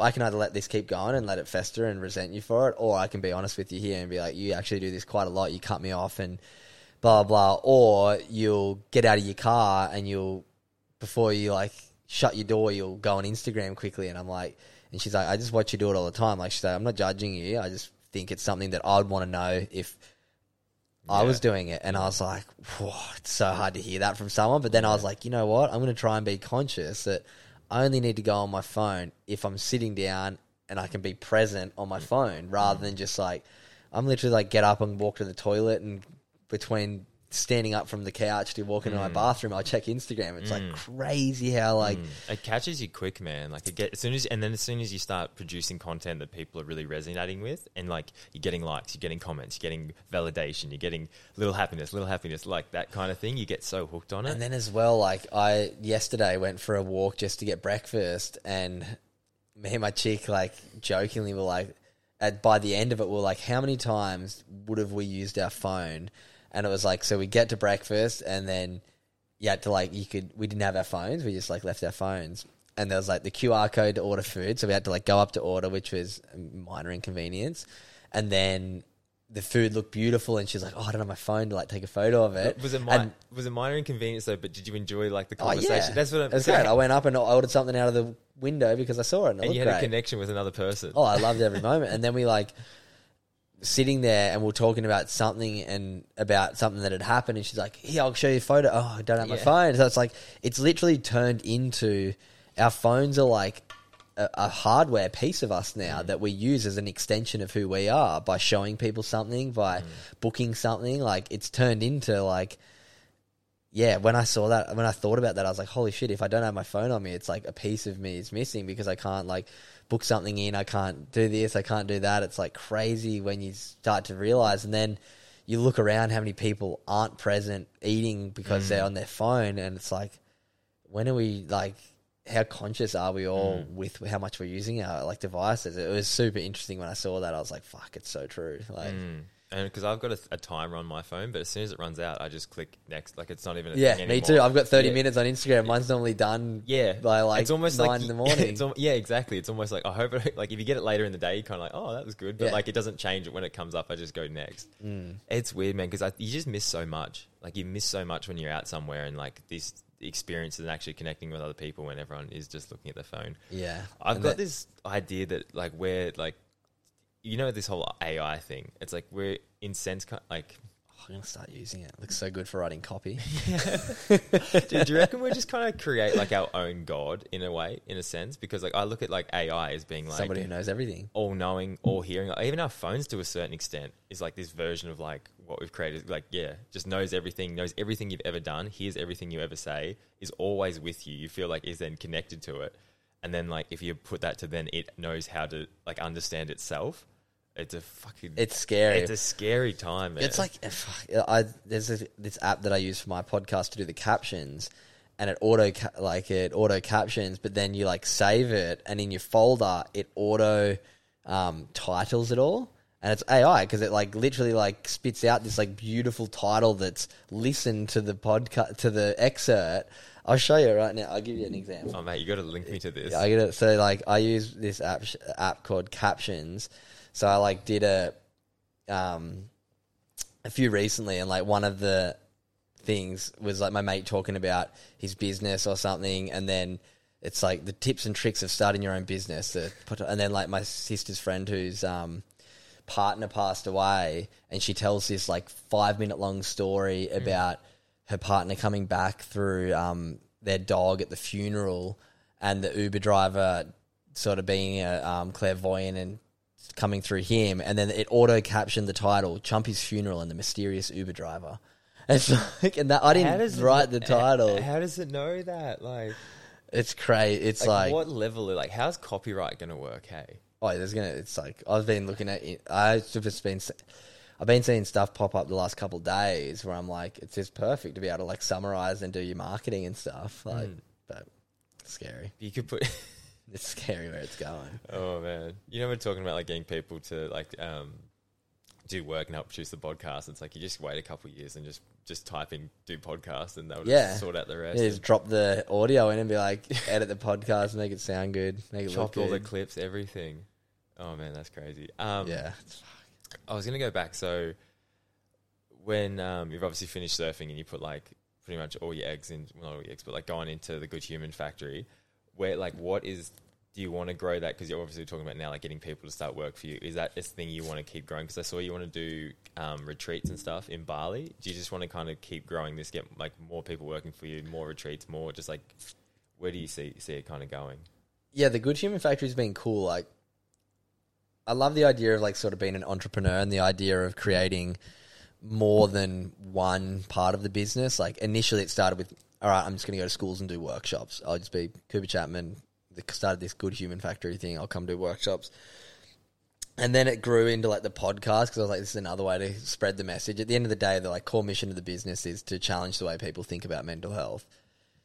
I can either let this keep going and let it fester and resent you for it, or I can be honest with you here and be like, you actually do this quite a lot. You cut me off and blah blah, or you'll get out of your car and you'll before you like shut your door, you'll go on Instagram quickly. And I'm like, and she's like, I just watch you do it all the time. Like she's like, I'm not judging you. I just think it's something that I'd want to know if I was doing it. And I was like, it's so hard to hear that from someone. But then I was like, you know what? I'm going to try and be conscious that I only need to go on my phone if I'm sitting down and I can be present on my phone rather than just like, I'm literally like get up and walk to the toilet and between standing up from the couch to walking to my bathroom, I check Instagram. It's like crazy how like Mm. It catches you quick, man. Like it get as soon as and then as soon as you start producing content that people are really resonating with, and like you're getting likes, you're getting comments, you're getting validation, you're getting little happiness, little happiness, like that kind of thing. You get so hooked on it. And then as well, like I yesterday went for a walk just to get breakfast, and me and my chick like jokingly were like, at by the end of it, we are like, how many times would have we used our phone? And it was like, so we get to breakfast, and then you had to like, you could, we didn't have our phones, we just like left our phones. And there was like the QR code to order food, so we had to like go up to order, which was a minor inconvenience. And then the food looked beautiful, and she's like, "Oh, I don't have my phone to like take a photo of it." was it mi- And- was it minor inconvenience though? But did you enjoy like the Oh conversation? yeah, That's what I'm it was saying. great. I went up and I ordered something out of the window because I saw it and it and you had great. a connection with another person. Oh, I loved every moment. And then we like sitting there and we're talking about something and about something that had happened. And she's like, "Here, I'll show you a photo." Oh, I don't have my Yeah. phone. So it's like it's literally turned into our phones are like a, a hardware piece of us now Mm. that we use as an extension of who we are by showing people something, by Mm. booking something. Like it's turned into like yeah, when I saw that, when I thought about that, I was like, holy shit, if I don't have my phone on me, it's like a piece of me is missing because I can't like book something in, I can't do this, I can't do that. It's like crazy when you start to realize. And then you look around how many people aren't present eating because they're on their phone and it's like when are we like how conscious are we all with how much we're using our like devices it was super interesting when i saw that i was like fuck it's so true like Mm. And because I've got a, a timer on my phone, but as soon as it runs out, I just click next. Like it's not even a yeah me too i've got 30 Yeah. minutes on instagram mine's normally done Yeah, by like it's almost nine like in the morning It's al- yeah, exactly. It's almost like I hope it, like if you get it later in the day, you're kind of like, oh, that was good, but Yeah. like it doesn't change it when it comes up. I just go next. Mm. It's weird, man, because you just miss so much. Like you miss so much when you're out somewhere and like these experiences and actually connecting with other people when everyone is just looking at their phone. yeah I've And got that- this idea that like we're like, you know, this whole AI thing. It's like we're in sense like. oh, i'm gonna start using it. it looks so good for writing copy do, do you reckon we're just kind of create like our own god in a way, in a sense? Because like I look at like AI as being like somebody who knows everything all knowing, all hearing. Like, even our phones, to a certain extent, is like this version of like what we've created. Like, yeah, just knows everything, knows everything you've ever done, hears everything you ever say, is always with you. You feel like is then connected to it, and then like if you put that to then it knows how to like understand itself. It's a fucking. it's scary It's a scary time, man. It's like I there's a, this app that I use for my podcast to do the captions, and it auto ca- like it auto captions, but then you like save it, and in your folder it auto um, titles it all, and it's AI because it like literally like spits out this like beautiful title that's listened to the podcast to the excerpt. I'll show you right now. I'll give you an example. oh mate, you got to link me to this. Yeah, I get it. So like I use this app sh- app called Captions. So I like did a um a few recently, and like one of the things was like my mate talking about his business or something, and then it's like the tips and tricks of starting your own business. The, and then like my sister's friend who's um partner passed away, and she tells this like five minute long story about her partner coming back through um, their dog at the funeral, and the Uber driver sort of being a um, clairvoyant and coming through him, and then it auto captioned the title "Chumpy's funeral and the mysterious Uber driver." It's like, and that I didn't it- write the title. How does it know that? Like, It's crazy. It's like, like, what level? Of, like, how's copyright going to work? Hey, oh, there's gonna. It's like I've been looking at. it. I've just been. I've been seeing stuff pop up the last couple of days where I'm like, it's just perfect to be able to like summarize and do your marketing and stuff. Like, Mm. but scary. you could put. It's scary where it's going. oh man, you know we're talking about like getting people to like um do work and help produce the podcast. It's like you just wait a couple of years and just just type in do podcast and they'll just Yeah. sort out the rest. Yeah, just drop the audio in and be like, edit the podcast, make it sound good, make it look chop all the clips, everything. Oh man, that's crazy. Um, yeah, I was gonna go back. So when um, you've obviously finished surfing and you put like pretty much all your eggs in, well, not all your eggs, but like going into the Good Human Factory, where like what is do you want to grow that? Because you're obviously talking about now like getting people to start work for you. Is that this thing you want to keep growing? Because I saw you want to do um, retreats and stuff in Bali. Do you just want to kind of keep growing this, get like more people working for you, more retreats, more just like where do you see see it kind of going? yeah, the Good Human Factory's been cool. Like, I love the idea of like sort of being an entrepreneur and the idea of creating more than one part of the business. Like initially, it started with, all right, I'm just going to go to schools and do workshops. I'll just be Cooper Chapman. Started this Good Human Factory thing. I'll come do workshops. And then it grew into like the podcast because I was like, this is another way to spread the message. At the end of the day, the like core mission of the business is to challenge the way people think about mental health.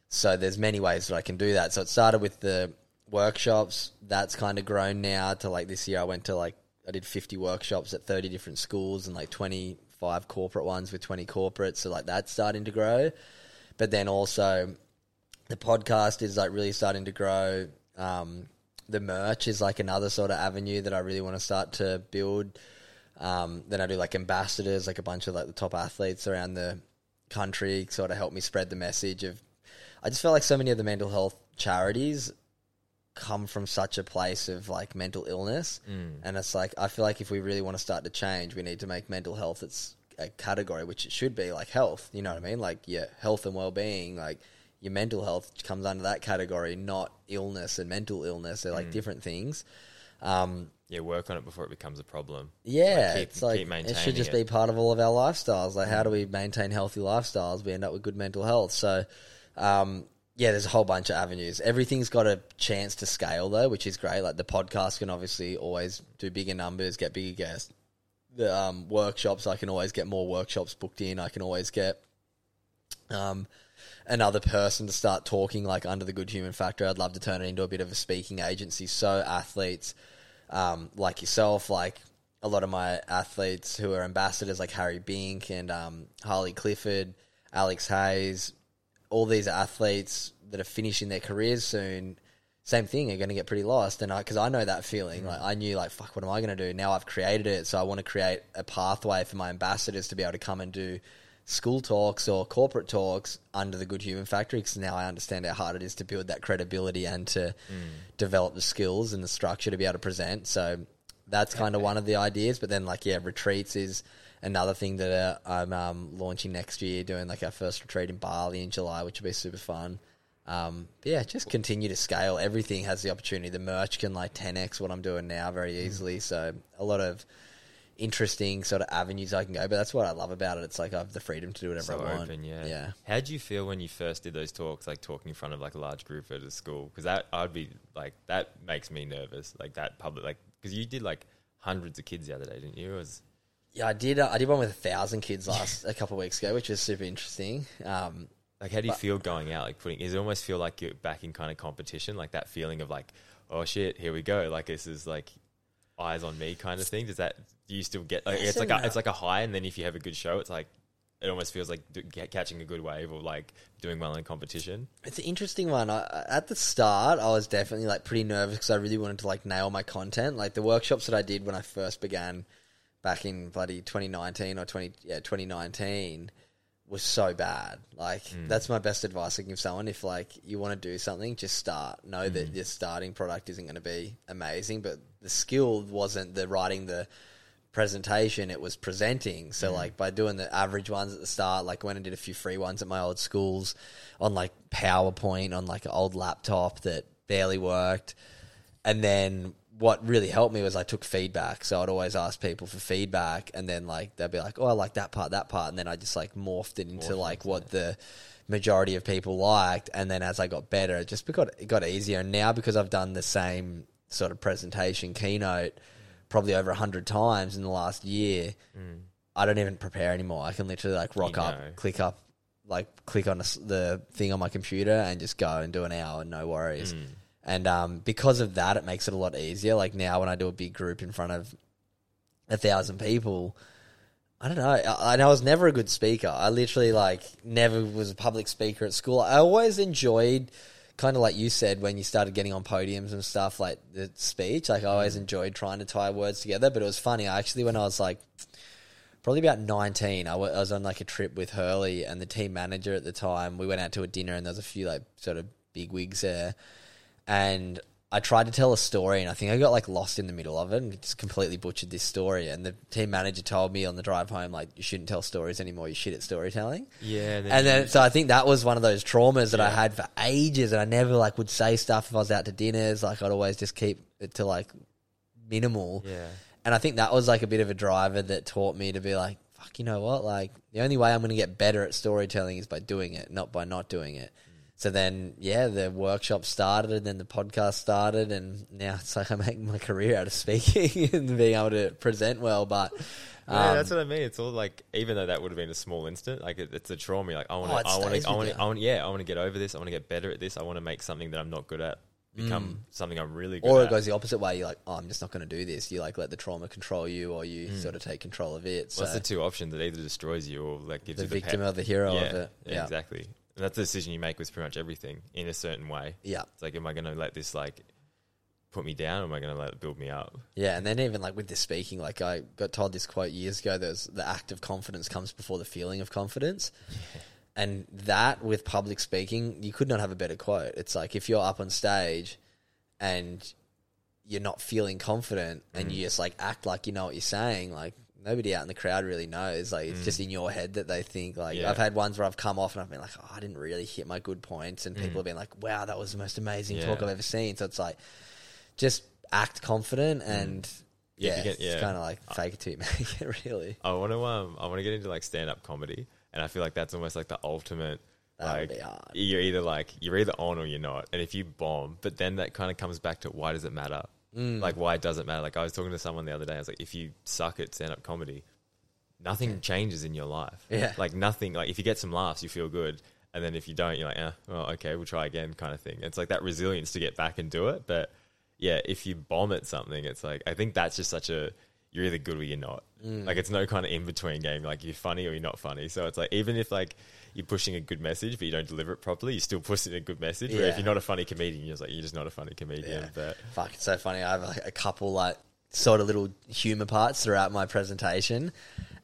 So there's many ways that I can do that. So it started with the workshops. That's kind of grown now to like this year. I went to like I did 50 workshops at 30 different schools and like 25 corporate ones with 20 corporates. So like that's starting to grow. But then also the podcast is like really starting to grow. Um, the merch is like another sort of avenue that I really want to start to build. Um, then I do like ambassadors, like a bunch of like the top athletes around the country, sort of help me spread the message of. I just feel like so many of the mental health charities come from such a place of like mental illness, and it's like I feel like if we really want to start to change, we need to make mental health its a category, which it should be like health. You know what I mean? Like yeah, health and well being, like your mental health comes under that category, not illness and mental illness. They're like different things. Um, Yeah, work on it before it becomes a problem. yeah, Like, keep- it's like it should just it. be part of all of our lifestyles. Like, how do we maintain healthy lifestyles? We end up with good mental health. So, um, yeah, there's a whole bunch of avenues. Everything's got a chance to scale though, which is great. Like the podcast can obviously always do bigger numbers, get bigger guests, the um, workshops. I can always get more workshops booked in. I can always get um, another person to start talking like under the good human factory. I'd love to turn it into a bit of a speaking agency. So athletes um, like yourself, like a lot of my athletes who are ambassadors, like Harry Bink and um, Harley Clifford, Alex Hayes, all these athletes that are finishing their careers soon. Same thing, are going to get pretty lost, and I because I, know that feeling, like I knew, like fuck, what am I going to do? Now I've created it, so I want to create a pathway for my ambassadors to be able to come and do school talks or corporate talks under the Good Human Factory because now I understand how hard it is to build that credibility and to mm. develop the skills and the structure to be able to present. So that's kind of one of the ideas. But then, like, yeah, retreats is another thing that uh, I'm um, launching next year, doing like our first retreat in Bali in July, which will be super fun. Um, yeah, just continue to scale. Everything has the opportunity. The merch can like 10x what I'm doing now very mm. easily. So a lot of interesting sort of avenues I can go. But that's what I love about it. It's like I have the freedom to do whatever so I want. Open, yeah. yeah. How do you feel when you first did those talks, like talking in front of like a large group at a school? Because that I'd be like that makes me nervous. Like that public, like because you did like hundreds of kids the other day, didn't you? It was yeah, I did. Uh, I did one with a thousand kids last a couple of weeks ago, which was super interesting. Um, like, how do you but, feel going out? Like putting, is it almost feel like you're back in kind of competition? Like that feeling of like, oh shit, here we go. Like this is like eyes on me kind of thing. Does that do you still get? Like, it's like a, it's like a high, and then if you have a good show, it's like it almost feels like do, get, catching a good wave or like doing well in competition. It's an interesting one. I, at the start, I was definitely like pretty nervous because I really wanted to like nail my content. Like the workshops that I did when I first began back in bloody 2019 or 20 yeah 2019 was so bad. Like mm. that's my best advice I can give someone. If like you want to do something, just start. Know mm. that your starting product isn't going to be amazing, but the skill wasn't the writing the presentation; it was presenting. So mm. like by doing the average ones at the start, like went and did a few free ones at my old schools on like PowerPoint on like an old laptop that barely worked, and then what really helped me was I took feedback. So I'd always ask people for feedback, and then like they'd be like, "Oh, I like that part, that part," and then I just like morphed it into morphed like what the majority of people liked. And then as I got better, it just got it got easier. And now because I've done the same sort of presentation keynote probably over a hundred times in the last year, mm. I don't even prepare anymore. I can literally like rock you up, know. click up, like click on a, the thing on my computer, and just go and do an hour, no worries. Mm. And um, because of that, it makes it a lot easier. Like now, when I do a big group in front of a thousand people, I don't know. I, I was never a good speaker. I literally like never was a public speaker at school. I always enjoyed kind of like you said when you started getting on podiums and stuff like the speech. Like I always mm. enjoyed trying to tie words together. But it was funny. I actually when I was like probably about 19 I, w- I was on like a trip with hurley and the team manager at the time we went out to a dinner and there was a few like sort of big wigs there and I tried to tell a story, and I think I got like lost in the middle of it, and just completely butchered this story. And the team manager told me on the drive home, like, you shouldn't tell stories anymore. You shit at storytelling. Yeah, and then, so I think that was one of those traumas that yeah. I had for ages, and I never like would say stuff if I was out to dinners. Like I'd always just keep it to like minimal. Yeah, and I think that was like a bit of a driver that taught me to be like, fuck, you know what? Like the only way I'm going to get better at storytelling is by doing it, not by not doing it. So then, yeah, the workshop started, and then the podcast started, and now it's like I'm making my career out of speaking and being able to present well. But um, that's what I mean. It's all like, even though that would have been a small instant, like it, it's a trauma. Like I want to, oh, I want to, I want, I want, yeah, I want to get over this. I want to get better at this. I want to make something that I'm not good at become mm. something I'm really good at. or it at. goes the opposite way. You're like, oh, I'm just not going to do this. You like let the trauma control you, or you mm. sort of take control of it. So. What's the two options? It either destroys you or like gives the you the victim or the hero yeah, of it. Yeah, yeah, exactly. And that's the decision you make with pretty much everything in a certain way. Yeah. It's like, am I going to let this like put me down or am I going to let it build me up? Yeah. And then even like with the speaking, like I got told this quote years ago, there's the act of confidence comes before the feeling of confidence. Yeah. And that with public speaking, you could not have a better quote. It's like if you're up on stage and you're not feeling confident and mm. you just like act like you know what you're saying, like nobody out in the crowd really knows. Like it's mm. just in your head that they think. Like yeah. I've had ones where I've come off and I've been like, oh, I didn't really hit my good points, and mm. people have been like, wow, that was the most amazing yeah. talk I've ever seen. So it's like, just act confident mm. and. Yeah, yeah, get, yeah, it's kind of like fake it till you make it. Really, I want to um, I want to get into like stand up comedy, and I feel like that's almost like the ultimate That like you're either like you're either on or you're not and if you bomb but then that kind of comes back to why does it matter Mm. Like why it doesn't matter? Like I was talking to someone the other day. I was like, if you suck at stand up comedy, nothing changes in your life. Yeah. Like nothing. Like if you get some laughs, you feel good. And then if you don't, you're like, eh, well, okay, we'll try again, kind of thing. It's like that resilience to get back and do it. But yeah, if you bomb at something, it's like I think that's just such a you're either good or you're not. Mm. Like it's no kind of in between game. Like you're funny or you're not funny. So it's like even if like you're pushing a good message but you don't deliver it properly, you're still pushing a good message. Where if you're not a funny comedian, you're just like you're just not a funny comedian. Yeah. But Fuck, it's so funny. I have like a couple like sort of little humor parts throughout my presentation.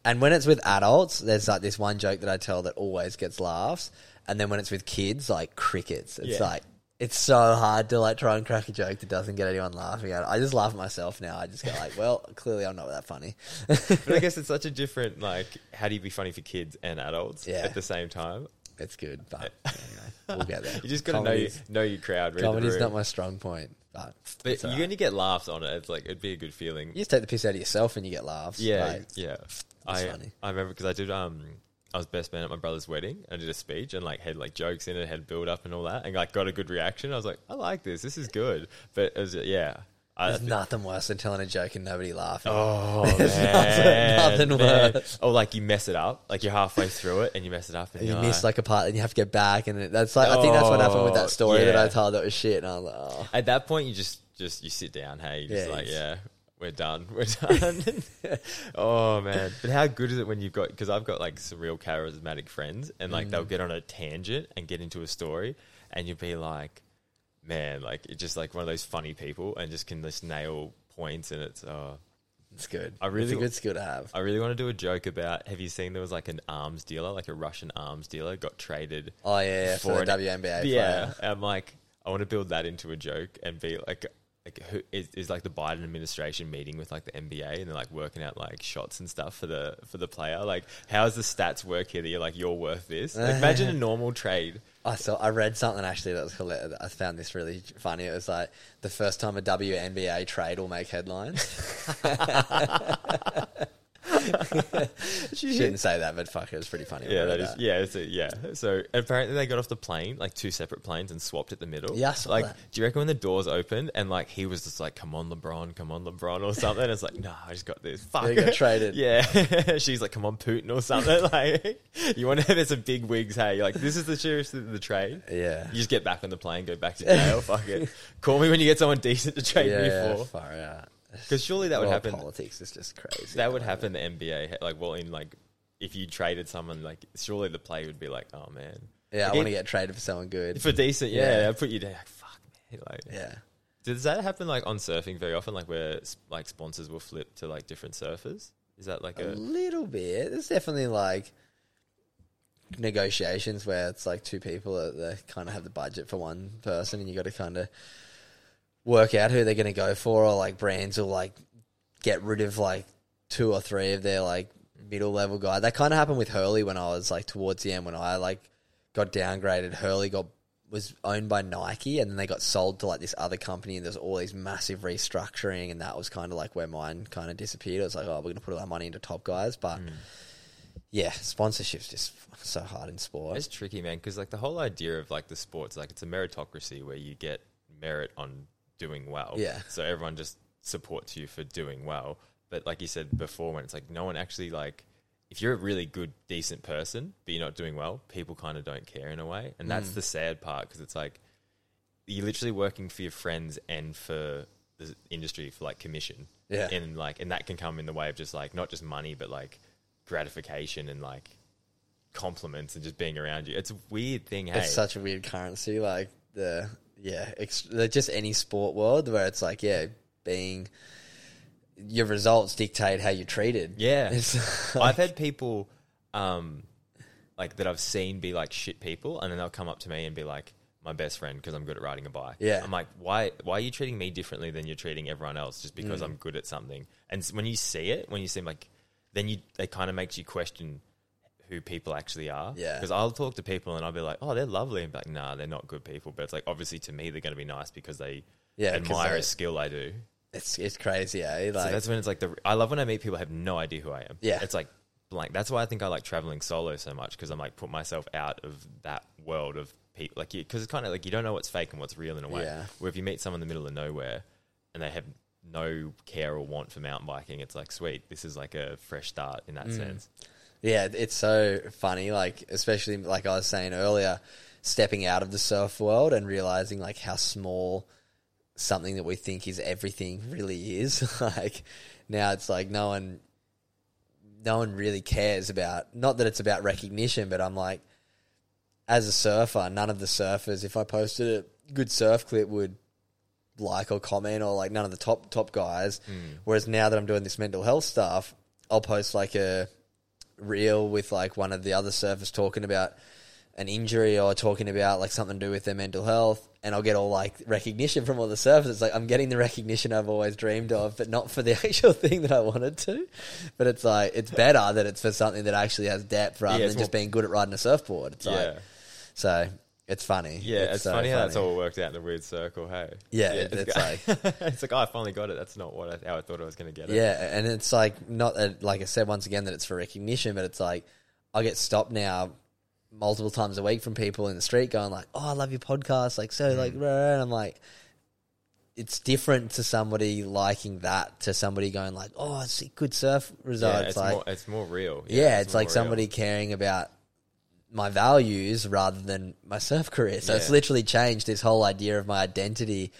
And when it's with adults, there's like this one joke that I tell that always gets laughs. And then when it's with kids, like crickets, it's Yeah. like it's so hard to like try and crack a joke that doesn't get anyone laughing at it. I just laugh at myself now. I just go like, well, clearly I'm not that funny. but I guess it's such a different like how do you be funny for kids and adults Yeah. at the same time? it's good, but anyway, we'll get there. You just got to know your, know your crowd. Comedy's not my strong point, but, But you're alright. going to get laughs on it. It's like it'd be a good feeling. you just take the piss out of yourself and you get laughs. Yeah, like, yeah. I funny. I remember because I did um I was best man at my brother's wedding. I did a speech and like had like jokes in it, had build up and all that, and like got a good reaction. I was like, I like this. This is good. But it was uh, yeah. I, There's nothing worse than telling a joke and nobody laughing. Oh There's man, nothing- nothing man. worse. Or like you mess it up, like you're halfway through it and you mess it up, and And you miss like a part, and you have to get back, and it, that's like I think that's what happened with Oh, that story that. I oh, told that was shit, and I was like, oh, At that point, you just just you sit down. Hey, Yeah, like yeah, we're done, we're done. oh man, but how good is it when you've got because I've got like some real charismatic friends, and like Mm. they'll get on a tangent and get into a story, and you'll be like, man, like it's just like one of those funny people, and just can just nail points, and it's oh. it's good. I really it's a good skill to have. I really want to do a joke about. Have you seen there was like an arms dealer, like a Russian arms dealer, got traded Oh yeah, yeah for, the WNBA. Yeah, player. I'm like, I want to build that into a joke and be like, like who is, is like the Biden administration meeting with like the NBA and they're like working out like shots and stuff for the for the player. Like, how's the stats work here that you're like you're worth this? Like, imagine a normal trade. I saw. I read something actually that was hilarious. I found this really funny. It was like the first time a WNBA trade will make headlines. She shouldn't say that, but fuck, it was pretty funny. Yeah, that is. Yeah, a, yeah. So apparently they got off the plane, like two separate planes, and swapped at the middle. Yeah, like, that. do you reckon when the doors opened and like he was just like, "Come on, LeBron, come on, LeBron," or something? It's like, no, I just got this. Fuck, They got traded. yeah, she's like, "Come on, Putin," or something. like, you want to have some big wigs? Hey, you're like, this is the serious of the trade. Yeah. You just get back on the plane, go back to jail. Fuck it. Call me when you get someone decent to trade me for. yeah, for. far out. Because surely that would World happen. Politics is just crazy. That would happen in the NBA. Like, well, in like, if you traded someone, like, surely the player would be like, "Oh man, Yeah, I want to get traded for someone good. for decent." Yeah, Yeah. I put you down. Like, fuck, man. Like, Yeah. does that happen like on surfing very often? Like, where like sponsors will flip to like different surfers? Is that like A a little bit. There's definitely like negotiations where it's like two people that they kind of have the budget for one person, and you got to kind of work out who they're going to go for, or like brands will like get rid of like two or three of their like middle level guy. That kind of happened with Hurley when I was like towards the end when I like got downgraded. Hurley got was owned by Nike and then they got sold to like this other company and there's all these massive restructuring and that was kind of like where mine kind of disappeared. It was like, oh, we're going to put all our money into top guys, but mm. yeah, sponsorship's just so hard in sport. It's tricky, man, because like the whole idea of like the sports, like it's a meritocracy where you get merit on doing well. Yeah. So everyone just supports you for doing well. But like you said before, when it's like no one actually like, if you're a really good, decent person, but you're not doing well, people kind of don't care in a way, and Mm. that's the sad part because it's like you're literally working for your friends and for the industry for like commission. Yeah. And like, and that can come in the way of just like not just money, but like gratification and like compliments and just being around you. It's a weird thing. Hey, It's such a weird currency, like the yeah, ex- just any sport world where it's like yeah, being your results dictate how you're treated. yeah. It's I've had people, um, like that I've seen be like shit people, and then they'll come up to me and be like my best friend because I'm good at riding a bike. Yeah. I'm like, why? Why are you treating me differently than you're treating everyone else just Mm. because I'm good at something? And when you see it, when you see like, then you it kind of makes you question who people actually are. Yeah. Because I'll talk to people and I'll be like, oh, they're lovely, and be like, nah, they're not good people. But it's like obviously to me they're going to be nice because they Yeah, admire they- a skill I do. it's it's crazy, eh? So Like that's when it's like the. I love when I meet people who have no idea who I am. Yeah. it's like blank. That's why I think I like traveling solo so much because I'm like put myself out of that world of people. Like, because it's kind of like you don't know what's fake and what's real in a way. Yeah. Where if you meet someone in the middle of nowhere and they have no care or want for mountain biking, it's like sweet. This is like a fresh start in that Mm. sense. Yeah, it's so funny. Like, especially like I was saying earlier, stepping out of the surf world and realizing like how small something that we think is everything really is. like now, it's like no one, no one really cares about. Not that it's about recognition, but I'm like, as a surfer, none of the surfers, if I posted a good surf clip, would like or comment, or like none of the top top guys. Mm. Whereas now that I'm doing this mental health stuff, I'll post like a reel with like one of the other surfers talking about an injury or talking about like something to do with their mental health and I'll get all like recognition from all the surfers. It's like I'm getting the recognition I've always dreamed of, but not for the actual thing that I wanted to. But it's like it's better that it's for something that actually has depth rather Yeah, than just being good at riding a surfboard. It's yeah. like so it's funny. Yeah, it's, so funny, how that's all worked out in a weird circle. Hey, Yeah, it- it's, it's like it's like oh, I finally got it. That's not what I, how I thought I was going to get it. Yeah, and it's like not that, like I said once again that it's for recognition, but it's like I get stopped now multiple times a week from people in the street going like, "Oh, I love your podcast," like so, like, Mm. rah, and I'm like, it's different to somebody liking that to somebody going like, "Oh, it's a good surf result." Yeah, it's, it's like, more it's more real. yeah, it's, more like real. somebody caring about my values rather than my surf career. So it's literally changed this whole idea of my identity.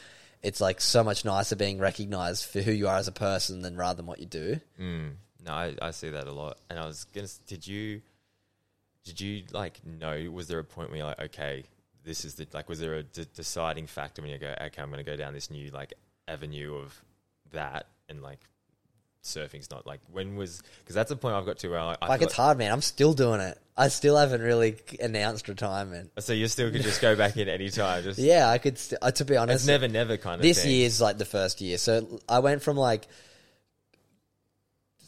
It's like so much nicer being recognized for who you are as a person than rather than what you do. Mm. No, I, I see that a lot. And I was gonna. Did you? Did you like know? Was there a point where you're like, okay, this is the like? Was there a de- deciding factor when you go, okay, I'm going to go down this new like avenue of that, and like surfing's not like when was because that's the point I've got to where I, I like it's hard, man. I'm still doing it. I still haven't really announced retirement. So you still could just go back in any time. Just Yeah, I could. St- uh, to be honest, it's never, never kind of this thing. year's like the first year. So I went from like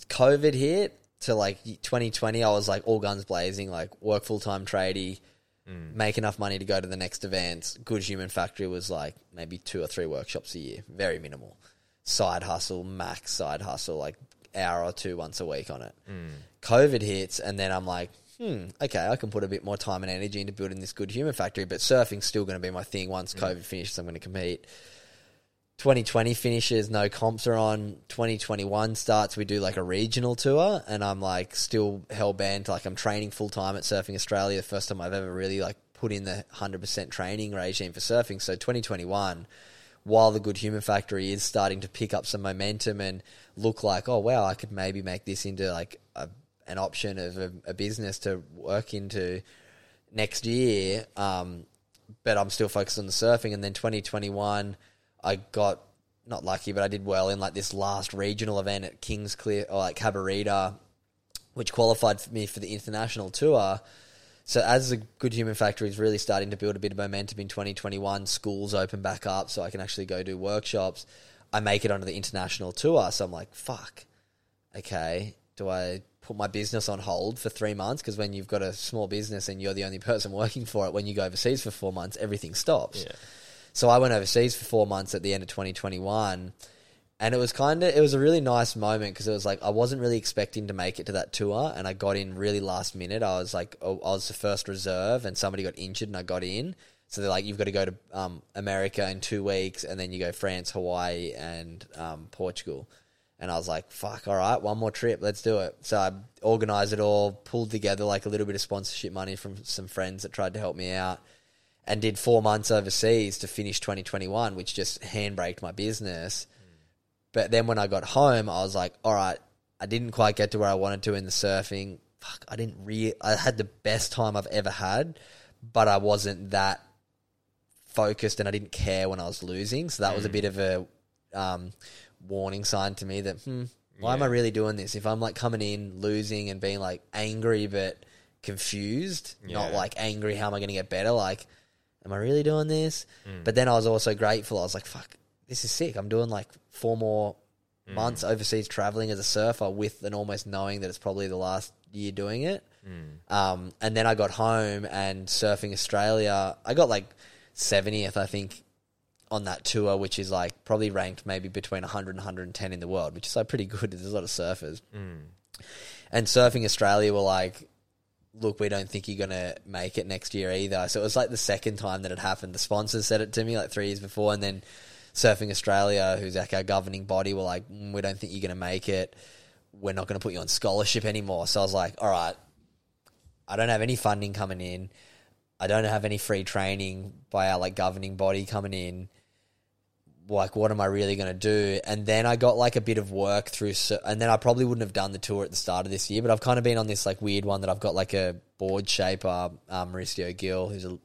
COVID hit to like 2020. I was like all guns blazing, like work full time tradie, Mm. make enough money to go to the next events. Good Human Factory was like maybe two or three workshops a year, very minimal. Side hustle, max side hustle, like hour or two once a week on it. Mm. COVID hits, and then I'm like, hmm, okay, I can put a bit more time and energy into building this good human factory, but surfing's still going to be my thing. Once COVID finishes, I'm going to compete. 2020 finishes, no comps are on. 2021 starts, we do like a regional tour, and I'm like still hell bent. Like I'm training full time at Surfing Australia. The first time I've ever really like put in the 100% training regime for surfing. So 2021, while the Good Human Factory is starting to pick up some momentum and look like, oh wow, I could maybe make this into like a, an option of a, a business to work into next year. Um, but I'm still focused on the surfing. And then 2021, I got not lucky, but I did well in like this last regional event at Kingscliff or like Cabarita, which qualified for me for the international tour. So as the Good Human Factory is really starting to build a bit of momentum in 2021, schools open back up, so I can actually go do workshops. I make it onto the international tour, so I'm like, fuck. Okay, do I put my business on hold for three months? Because when you've got a small business and you're the only person working for it, when you go overseas for four months, everything stops. Yeah. So I went overseas for four months at the end of 2021, and it was kind of it was a really nice moment because it was like I wasn't really expecting to make it to that tour, and I got in really last minute. I was like oh, I was the first reserve, and somebody got injured, and I got in. So they're like, you've got to go to um, America in two weeks, and then you go France, Hawaii, and um, Portugal. And I was like, fuck, all right, one more trip, let's do it. So I organized it all, pulled together like a little bit of sponsorship money from some friends that tried to help me out and did four months overseas to finish 2021, which just handbraked my business. But then when I got home, I was like, all right, I didn't quite get to where I wanted to in the surfing. Fuck, I didn't re. I had the best time I've ever had, but I wasn't that focused and I didn't care when I was losing. So that was a bit of a um, warning sign to me that, hmm, why am I really doing this? If I'm like coming in, losing, and being like angry but confused, not like angry, how am I going to get better? Like, am I really doing this? But then I was also grateful. I was like, fuck, this is sick. I'm doing like four more mm. months overseas traveling as a surfer with an almost knowing that it's probably the last year doing it. Mm. Um, and then I got home and surfing Australia. I got like 70th, I think, on that tour, which is like probably ranked maybe between 100 and 110 in the world, which is like pretty good. There's a lot of surfers. Mm. And Surfing Australia were like, look, we don't think you're going to make it next year either. So it was like the second time that it happened. The sponsors said it to me like three years before, and then Surfing Australia, who's like our governing body, were like, mm, we don't think you're going to make it. We're not going to put you on scholarship anymore. So I was like, all right, I don't have any funding coming in. I don't have any free training by our like governing body coming in. Like, what am I really going to do? And then I got like a bit of work through, and then I probably wouldn't have done the tour at the start of this year. But I've kind of been on this like weird one that I've got like a board shaper, um, Mauricio Gill, who's a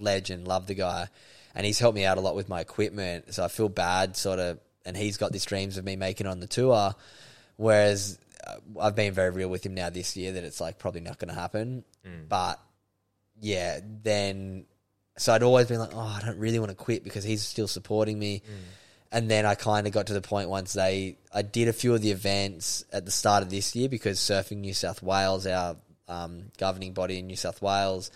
legend, love the guy, and he's helped me out a lot with my equipment. So I feel bad, sort of, and he's got these dreams of me making it on the tour, whereas uh, I've been very real with him now this year that it's like probably not going to happen. But yeah, then so I'd always been like, oh, I don't really want to quit because he's still supporting me. And then I kind of got to the point once they, I did a few of the events at the start of this year because Surfing New South Wales, our um, governing body in New South Wales,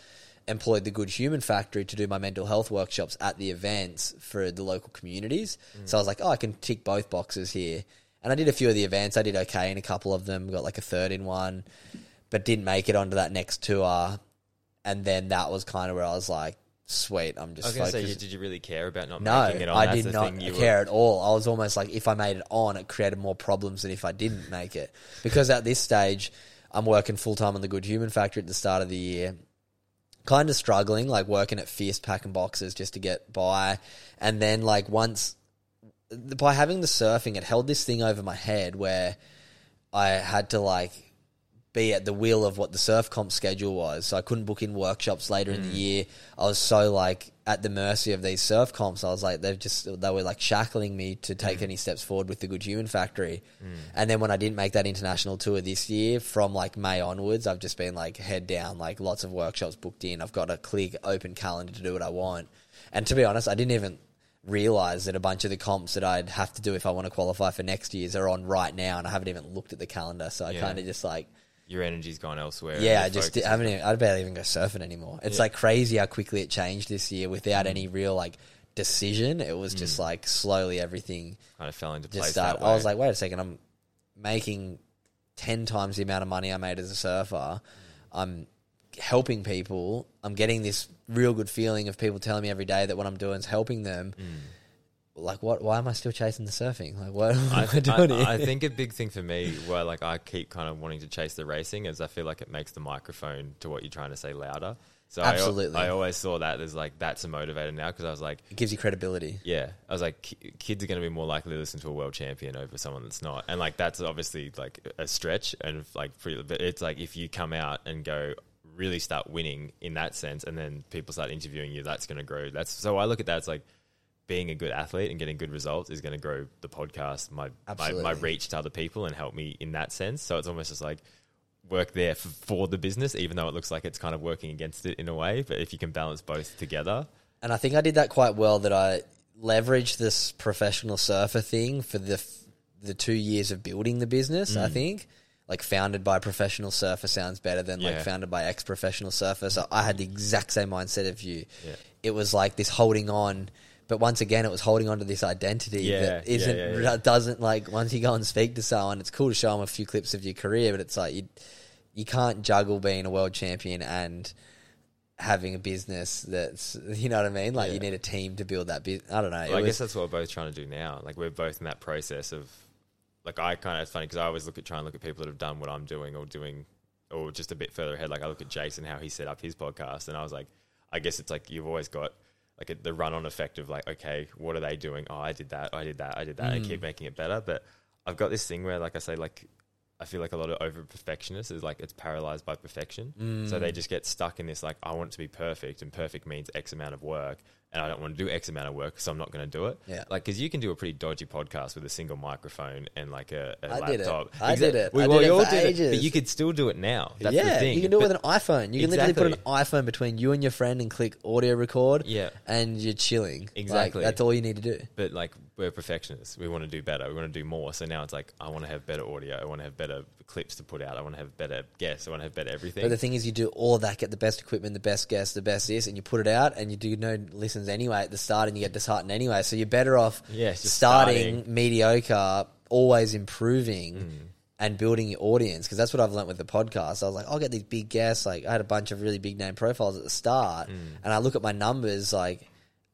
employed the Good Human Factory to do my mental health workshops at the events for the local communities. So I was like, oh, I can tick both boxes here. And I did a few of the events. I did okay in a couple of them, got like a third in one, but didn't make it onto that next tour. And then that was kind of where I was like, sweet, I'm I just was going to say, did you really care about not No, making it on? I That's did not you were- care at all. I was almost like if I made it on, it created more problems than if I didn't make it. Because at this stage, I'm working full time on the Good Human Factory at the start of the year. Kind of struggling, like working at Fierce packing boxes just to get by. And then, like, once by having the surfing, it held this thing over my head where I had to, like, be at the wheel of what the surf comp schedule was. So I couldn't book in workshops later in the mm. year. I was so like at the mercy of these surf comps. I was like, they've just, they were like shackling me to take mm. any steps forward with the Good Human Factory. Mm. And then when I didn't make that international tour this year, from like May onwards, I've just been like head down, like lots of workshops booked in. I've got a clear open calendar to do what I want. And to be honest, I didn't even realize that a bunch of the comps that I'd have to do if I want to qualify for next year's are on right now. And I haven't even looked at the calendar. So I Yeah. kind of just like, Your energy's gone elsewhere. yeah, I just focus I haven't. Even, I barely even go surfing anymore. It's Yeah. like crazy how quickly it changed this year without any real like decision. It was just mm. like slowly everything kind of fell into place. I was like, wait a second, I'm making ten times the amount of money I made as a surfer. I'm helping people. I'm getting this real good feeling of people telling me every day that what I'm doing is helping them. Mm. Like, what? Why am I still chasing the surfing? Like, what am I, I, doing I? I think a big thing for me, where like I keep kind of wanting to chase the racing, is I feel like it makes the microphone to what you're trying to say louder. So I Absolutely. I, always saw that as like that's a motivator now because I was like, it gives you credibility. yeah, I was like, kids are going to be more likely to listen to a world champion over someone that's not, and like that's obviously like a stretch, and like pretty, but it's like if you come out and go really start winning in that sense, and then people start interviewing you, that's going to grow. That's so I look at that as like being a good athlete and getting good results is going to grow the podcast, my, my my reach to other people, and help me in that sense. So it's almost just like work there for, for the business, even though it looks like it's kind of working against it in a way. But if you can balance both together, and I think I did that quite well. That I leveraged this professional surfer thing for the f- the two years of building the business. Mm. I think like founded by a professional surfer sounds better than like founded by ex professional surfer. So I had the exact same mindset of you. Yeah. It was like this holding on. But once again, it was holding on to this identity Yeah, that isn't yeah, yeah. doesn't like. Once you go and speak to someone, it's cool to show them a few clips of your career, but it's like you you can't juggle being a world champion and having a business that's you know what I mean. Like you need a team to build that business. I don't know. Well, I was- guess that's what we're both trying to do now. Like we're both in that process of, like I kind of it's funny because I always look at try and look at people that have done what I'm doing or doing, or just a bit further ahead. Like I look at Jason how he set up his podcast, and I was like, I guess it's like you've always got like a, the run on effect of like, okay, what are they doing? Oh, I did that, I did that, I did that, and Mm. keep making it better. But I've got this thing where, like I say, like I feel like a lot of over perfectionists is like it's paralyzed by perfection. Mm. So they just get stuck in this like I want it to be perfect, and perfect means X amount of work, and I don't want to do X amount of work, so I'm not going to do it. Yeah. Like because you can do a pretty dodgy podcast with a single microphone and like a, a I did it. laptop. I did it. We, I well, did it all did it, but you could still do it now. That's the yeah, thing. you can do it But- with an iPhone. You can literally put an iPhone between you and your friend and click audio record. Yeah. and you're chilling. Like, Exactly. that's all you need to do. But like we're perfectionists. We want to do better. We want to do more. So now it's like I want to have better audio. I want to have better clips to put out. I want to have better guests. I want to have better everything. But the thing is, you do all of that, get the best equipment, the best guests, the best this, and you put it out, and you do no listens anyway at the start, and you get disheartened anyway. So you're better off Yeah, starting, starting. mediocre, always improving. Mm. And building your audience because that's what I've learned with the podcast. I was like, I'll get these big guests. Like I had a bunch of really big name profiles at the start, Mm. and I look at my numbers like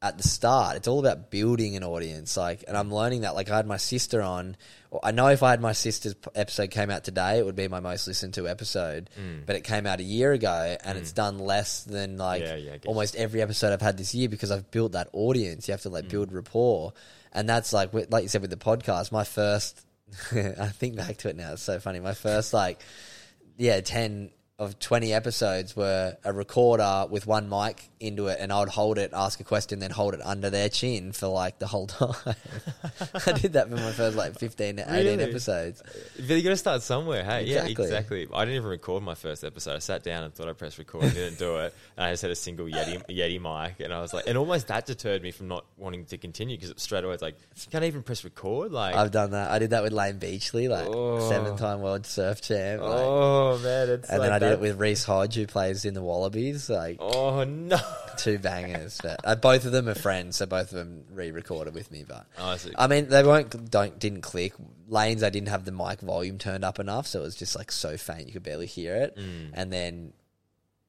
at the start. It's all about building an audience. Like, and I'm learning that. Like, I had my sister on. I know if I had my sister's episode came out today, it would be my most listened to episode. Mm. But it came out a year ago, and it's mm. done less than like Yeah, yeah, almost every episode I've had this year because I've built that audience. You have to like mm. build rapport, and that's like like you said with the podcast. My first, I think back to it now. It's so funny. My first like, yeah, ten of twenty episodes were a recorder with one mic into it, and I would hold it, ask a question, then hold it under their chin for like the whole time. I did that for my first like fifteen to eighteen Really? episodes. But you got to start somewhere, hey? Yeah, Exactly. exactly. I didn't even record my first episode. I sat down and thought I pressed record and didn't do it. And I just had a single Yeti Yeti mic, and I was like, and almost that deterred me from not wanting to continue because straight away it's like, can't even press record. Like, I've done that. I did that with Layne Beachley, like Oh. seven-time world surf champ. like- oh man, it's and like then I did it with Reece Hodge, who plays in the Wallabies. Like Oh no! two bangers. But uh, both of them are friends, so both of them re-recorded with me. But Oh, I see. I mean, they won't don't didn't click. Layne's, I didn't have the mic volume turned up enough, so it was just like so faint you could barely hear it. Mm. And then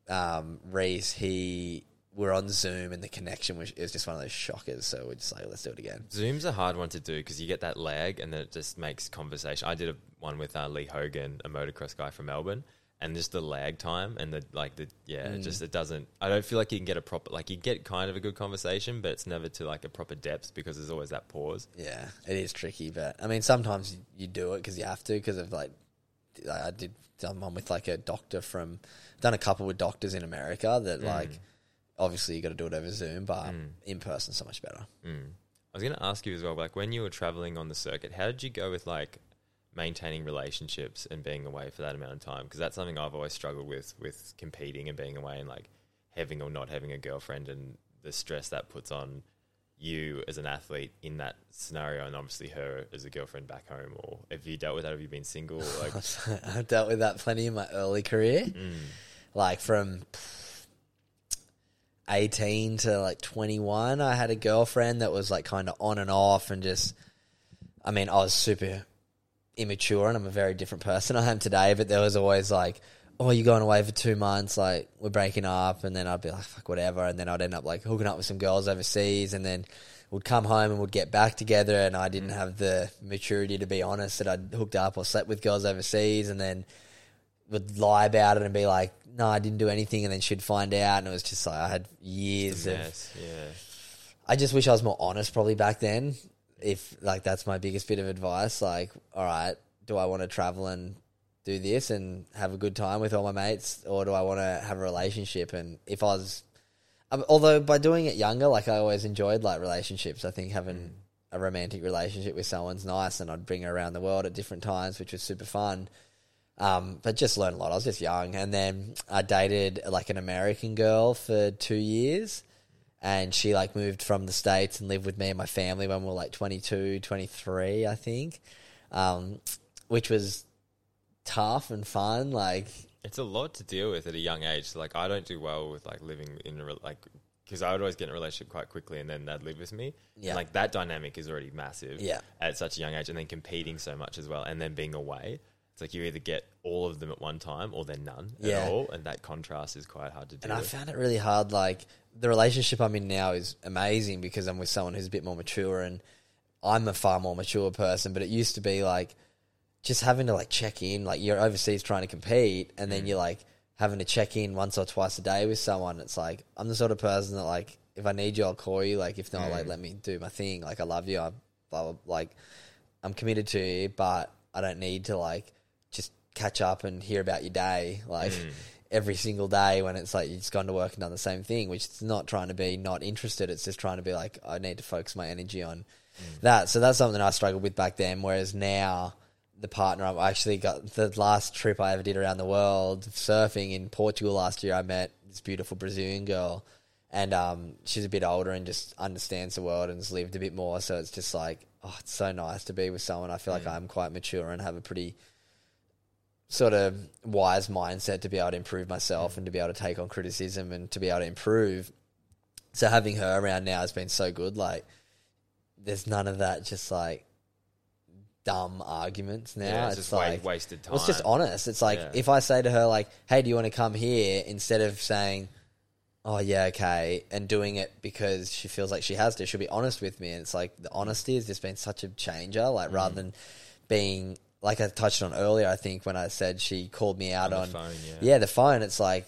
um, Reece, he we're on Zoom and the connection was it was just one of those shockers. So we're just like, let's do it again. Zoom's a hard one to do because you get that lag and then it just makes conversation. I did a one with uh, Lee Hogan, a motocross guy from Melbourne, and just the lag time and the like the yeah, Mm. it just it doesn't. I don't feel like you can get a proper like you get kind of a good conversation, but it's never to like a proper depth because there's always that pause. Yeah, it is tricky, but I mean, sometimes you, do it because you have to. Because of like, I did done one with like a doctor from, done a couple with doctors in America that like, obviously you got to do it over Zoom, but in person so much better. Mm. I was going to ask you as well, like when you were traveling on the circuit, how did you go with like maintaining relationships and being away for that amount of time? Because that's something I've always struggled with with competing and being away and like having or not having a girlfriend and the stress that puts on you as an athlete in that scenario, and obviously her as a girlfriend back home. Or have you dealt with that? Have you been single? Like, I've dealt with that plenty in my early career, mm, like from. 18 to like 21 i had a girlfriend that was like kind of on and off and just i mean i was super immature and i'm a very different person i am today but there was always like oh you're going away for two months like we're breaking up and then i'd be like fuck whatever and then i'd end up like hooking up with some girls overseas and then would come home and would get back together and i didn't have the maturity to be honest that i'd hooked up or slept with girls overseas and then would lie about it and be like, no, I didn't do anything, and then she'd find out, and it was just like I had years of. yes, yeah. I just wish I was more honest, probably back then. If like that's my biggest bit of advice, like, all right, do I want to travel and do this and have a good time with all my mates, or do I want to have a relationship? And if I was, um, although by doing it younger, like I always enjoyed like relationships. I think having a romantic relationship with someone's nice, and I'd bring her around the world at different times, which was super fun. Um, but just learned a lot. I was just young, and then I dated like an American girl for two years, and she like moved from the states and lived with me and my family when we were like 22, 23, I think, um, which was tough and fun. Like, It's a lot to deal with at a young age. Like, I don't do well with like living in a re- like because I would always get in a relationship quite quickly, and then they'd live with me. Yeah. And, like that dynamic is already massive. Yeah. At such a young age, and then competing so much as well, and then being away. It's like you either get all of them at one time or then none Yeah. at all, and that contrast is quite hard to deal and I found it really hard. Like the relationship I'm in now is amazing because I'm with someone who's a bit more mature, and I'm a far more mature person. But it used to be like just having to like check in. Like you're overseas trying to compete, and then mm. you're like having to check in once or twice a day with someone. It's like I'm the sort of person that like if I need you, I'll call you. Like if not, like mm. let me do my thing. Like I love you. I blah, blah, like I'm committed to you, but I don't need to like catch up and hear about your day like mm. every single day when it's like you've just gone to work and done the same thing, which is not trying to be not interested. It's just trying to be like I need to focus my energy on mm. that. So that's something I struggled with back then. Whereas now the partner I've actually got the last trip I ever did around the world surfing in Portugal last year. I met this beautiful Brazilian girl. And um, she's a bit older and just understands the world and has lived a bit more. So it's just like, oh, it's so nice to be with someone. I feel like mm. I'm quite mature and have a pretty sort of wise mindset to be able to improve myself and to be able to take on criticism and to be able to improve. So having her around now has been so good. Like, there's none of that just like dumb arguments now. yeah, it's it's, like wasted time. well, it's just honest. It's like Yeah. if I say to her like, "Hey, do you want to come here?" instead of saying, oh yeah, okay, and doing it because she feels like she has to. She'll be honest with me, and it's like the honesty has just been such a changer. Like rather Mm. than being like I touched on earlier, I think when I said she called me out On on, the phone, yeah. yeah, the phone. It's like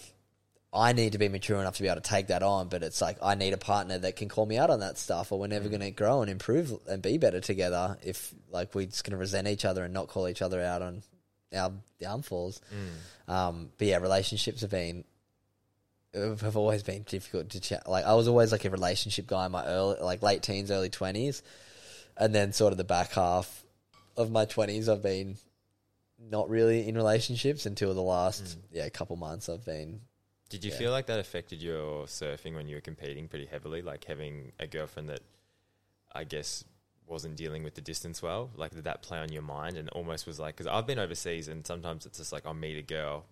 I need to be mature enough to be able to take that on, but it's like I need a partner that can call me out on that stuff, or we're Mm. never going to grow and improve and be better together if like we're just going to resent each other and not call each other out on our downfalls. Mm. Um, but yeah, relationships have been have always been difficult to chat. Like I was always like a relationship guy in my early, like late teens, early twenties, and then sort of the back half of my twenties, I've been not really in relationships until the last yeah couple months. I've been Did you Yeah. feel like that affected your surfing when you were competing pretty heavily? Like having a girlfriend that, I guess, wasn't dealing with the distance well? Like, did that play on your mind? And almost was like, because I've been overseas and sometimes it's just like, I'll meet a girl,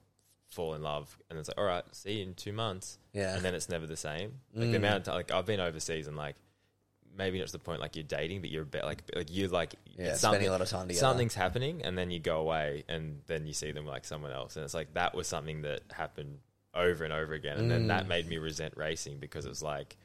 fall in love, and it's like, all right, see you in two months. yeah And then it's never the same. Like, the Mm. amount of like, I've been overseas and like, maybe not to the point like you're dating, but you're a bit like, like you're like, yeah spending a lot of time together. something's happening and then you go away and then you see them like someone else and it's like that was something that happened over and over again and then that Mm. made me resent racing because it was like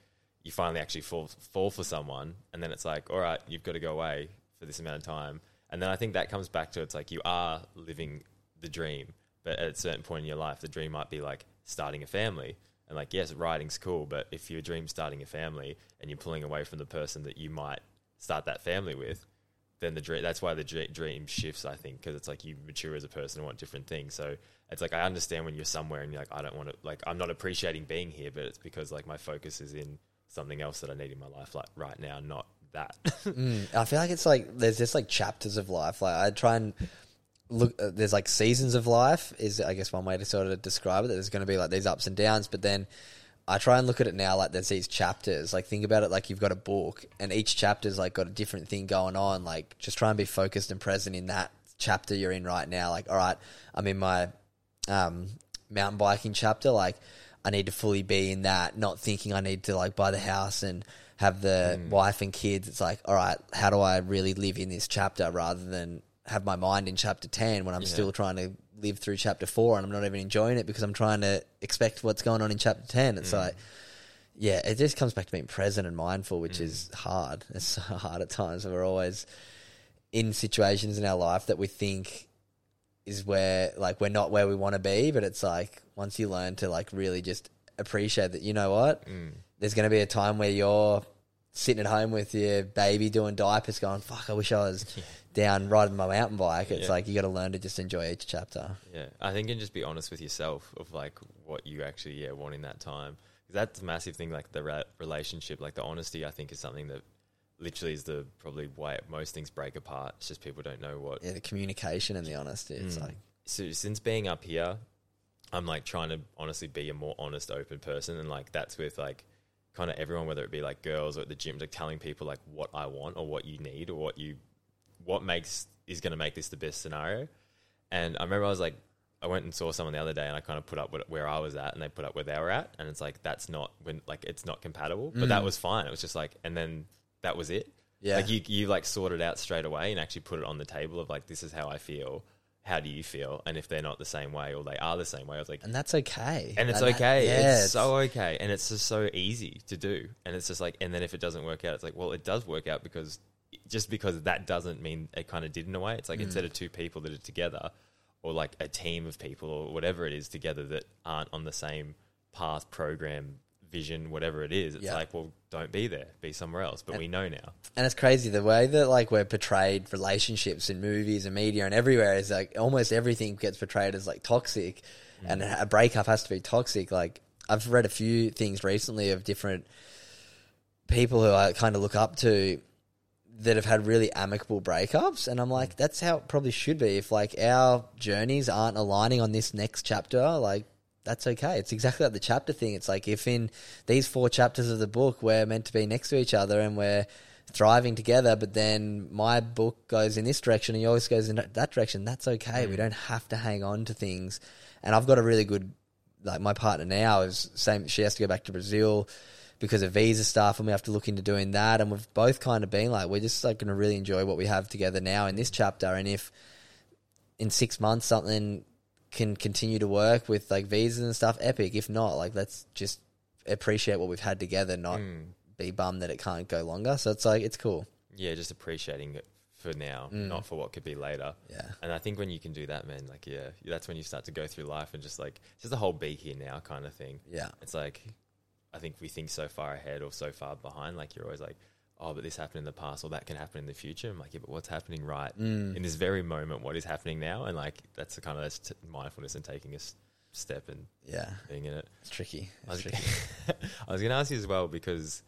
you finally actually fall fall for someone and then it's like all right you've got to go away for this amount of time and then I think that comes back to it's like you are living the dream but at a certain point in your life the dream might be like starting a family and like yes writing's cool but if your dream's starting a family and you're pulling away from the person that you might start that family with then the dream that's why the dream shifts i think because it's like you mature as a person and want different things so it's like i understand when you're somewhere and you're like i don't want to like i'm not appreciating being here but it's because like my focus is in something else that i need in my life like right now not that Mm, I feel like it's like there's just like chapters of life. Like I try and look. Uh, there's like seasons of life is I guess one way to sort of describe it. That there's going to be like these ups and downs, but then I try and look at it now like there's these chapters. Like think about it like you've got a book, and each chapter's like got a different thing going on. Like just try and be focused and present in that chapter you're in right now. Like all right, I'm in my um, mountain biking chapter. Like I need to fully be in that, not thinking I need to like buy the house and have the wife and kids. It's like, all right, how do I really live in this chapter rather than have my mind in chapter 10 when I'm Yeah. still trying to live through chapter 4 and I'm not even enjoying it because I'm trying to expect what's going on in chapter 10. It's like, yeah, it just comes back to being present and mindful, which is hard. It's so hard at times. We're always in situations in our life that we think is where like we're not where we want to be, but it's like once you learn to like really just appreciate that, you know what? Mm. There's going to be a time where you're sitting at home with your baby doing diapers, going, "Fuck, I wish I was down riding my mountain bike." It's Yeah. like you got to learn to just enjoy each chapter. Yeah, I think and just be honest with yourself of like what you actually yeah want in that time. that's a massive thing. Like the ra- relationship, like the honesty. I think is something that literally is the probably why most things break apart. It's just people don't know what. Yeah, the communication and the honesty. It's Mm. like, So since being up here, I'm like trying to honestly be a more honest, open person, and like that's with like kind of everyone, whether it be like girls or at the gym, like telling people like what I want or what you need or what you what makes is going to make this the best scenario. And I remember I was like, I went and saw someone the other day, and I kind of put up what, where I was at, and they put up where they were at, and it's like that's not when like it's not compatible. But that mm. was fine. It was just like, and then that was it. Yeah. like you you like sorted out straight away and actually put it on the table of like this is how I feel. How do you feel? And if they're not the same way or they are the same way, I was like, and that's okay. and it's that- okay. yeah, it's, so okay, and it's just so easy to do. And it's just like, and then if it doesn't work out, it's like, well, it does work out because just because that doesn't mean it kind of did in a way. It's like instead mm. of two people that are together, or like a team of people, or whatever it is together that aren't on the same path, program, vision, whatever it is. It's Yeah. like, well, don't be there, be somewhere else. But we know now. And it's crazy the way that like we're portrayed relationships in movies and media and everywhere is like almost everything gets portrayed as like toxic, mm. and a breakup has to be toxic. Like I've read a few things recently of different people who I kind of look up to that have had really amicable breakups, and I'm like, mm. that's how it probably should be. If like our journeys aren't aligning on this next chapter, like that's okay. It's exactly like the chapter thing. It's like if in these four chapters of the book we're meant to be next to each other and we're thriving together, but then my book goes in this direction and yours goes in that direction, that's okay. We mm. don't have to hang on to things. And I've got a really good, like my partner now is same. She has to go back to Brazil because of visa stuff, and we have to look into doing that. And we've both kind of been like, we're just like going to really enjoy what we have together now in this chapter. And if in six months something can continue to work with like visas and stuff, epic. If not, like let's just appreciate what we've had together, not Mm. be bummed that it can't go longer. So it's like it's cool. Yeah, just appreciating it for now, Mm. not for what could be later. Yeah. And I think when you can do that, man, like yeah, that's when you start to go through life and just like just the whole be here now kind of thing. Yeah. It's like I think we think so far ahead or so far behind. Like you're always like, oh, but this happened in the past or that can happen in the future. I'm like, yeah, but what's happening right Mm. in this very moment? What is happening now? And like that's the kind of that's t- mindfulness and taking a s- step and Yeah. being in it. It's tricky. I was, tricky. I was going to ask you as well because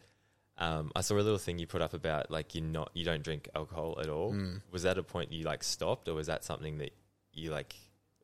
um, I saw a little thing you put up about like you not you don't drink alcohol at all. Mm. Was that a point you like stopped, or was that something that you like?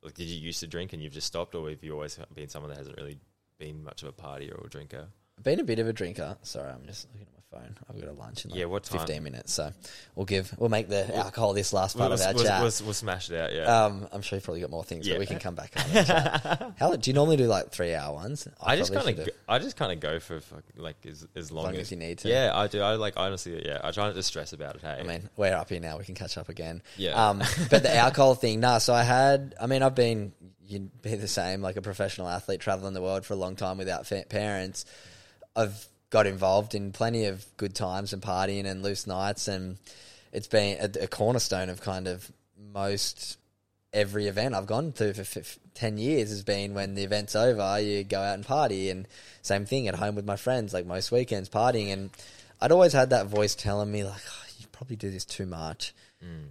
Like, did you used to drink and you've just stopped, or have you always been someone that hasn't really been much of a partier or a drinker? I've been a bit of a drinker. Sorry, I'm just looking at my phone. I've got a lunch in like Yeah, what time? 15 minutes. So we'll give, we'll make the alcohol this last part We'll, of our we'll, chat. we'll, we'll smash it out. Yeah. Um, I'm sure you've probably got more things, Yeah. but we can come back. On that. How do you normally do like three hour ones? I just kind of, I just kind of go for like as as long, long as you need to. Yeah, I do. I like honestly. Yeah, I try not to stress about it. Hey, I mean, we're up here now. We can catch up again. Yeah. Um, but the alcohol thing, nah. So I had. I mean, I've been. You'd be the same, like a professional athlete traveling the world for a long time without fa- parents. I've got involved in plenty of good times and partying and loose nights, and it's been a, a cornerstone of kind of most every event I've gone to for f- ten years has been when the event's over, you go out and party, and same thing at home with my friends, like most weekends partying, and I'd always had that voice telling me like, oh, you probably do this too much, Mm.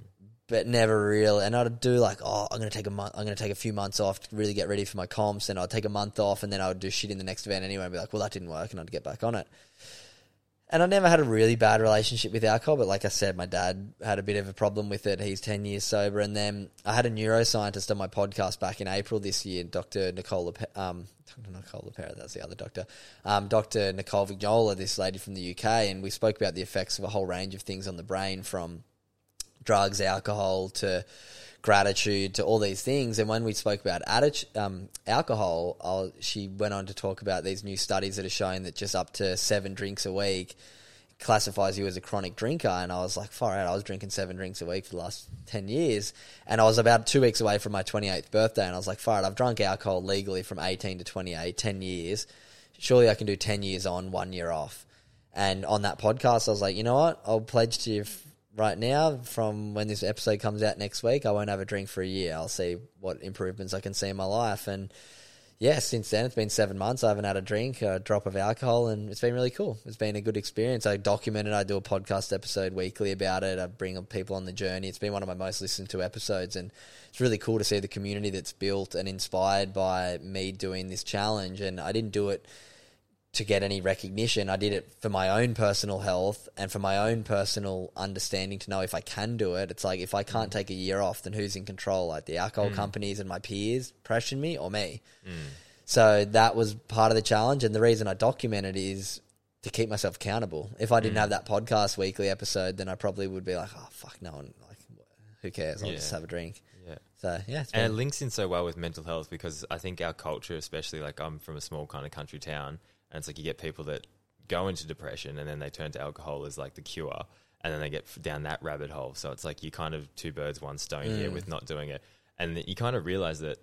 But never really. And I'd do like, oh, I'm gonna take a month, I'm gonna take a few months off to really get ready for my comps, and I'd take a month off, and then I would do shit in the next event anyway, and be like, well, that didn't work, and I'd get back on it. And I never had a really bad relationship with alcohol, but like I said, my dad had a bit of a problem with it. He's 10 years sober. And then I had a neuroscientist on my podcast back in April this year, Dr. Nicole, Lepe- um, Dr. Nicole LePera, that's the other doctor, um, Dr. Nicole Vignola, this lady from the UK. And we spoke about the effects of a whole range of things on the brain from drugs, alcohol to gratitude to all these things. And when we spoke about um, alcohol, I'll, she went on to talk about these new studies that are showing that just up to seven drinks a week classifies you as a chronic drinker. And I was like, far out. I was drinking seven drinks a week for the last 10 years. And I was about two weeks away from my 28th birthday. And I was like, far out. I've drunk alcohol legally from 18 to 28, 10 years. Surely I can do 10 years on, one year off. And on that podcast, I was like, you know what? I'll pledge to you right now from when this episode comes out next week, I won't have a drink for a year. I'll see what improvements I can see in my life. And yeah, since then, it's been seven months. I haven't had a drink, a drop of alcohol, and it's been really cool. It's been a good experience. I document it. I do a podcast episode weekly about it. I bring people on the journey. It's been one of my most listened to episodes, and it's really cool to see the community that's built and inspired by me doing this challenge. And I didn't do it to get any recognition. I did it for my own personal health and for my own personal understanding to know if I can do it. It's like if I can't take a year off, then who's in control? Like the alcohol hmm. companies and my peers pressuring me or me? Hmm. So that was part of the challenge. And the reason I document it is to keep myself accountable. If I didn't hmm. have that podcast weekly episode, then I probably would be like, oh, fuck, no one, like, who cares? I'll Yeah. just have a drink. Yeah. So yeah, And it links in so well with mental health because I think our culture, especially like I'm from a small kind of country town, and it's like you get people that go into depression and then they turn to alcohol as like the cure, and then they get down that rabbit hole. So it's like you kind of two birds, one stone here Mm. with not doing it, and then you kind of realize that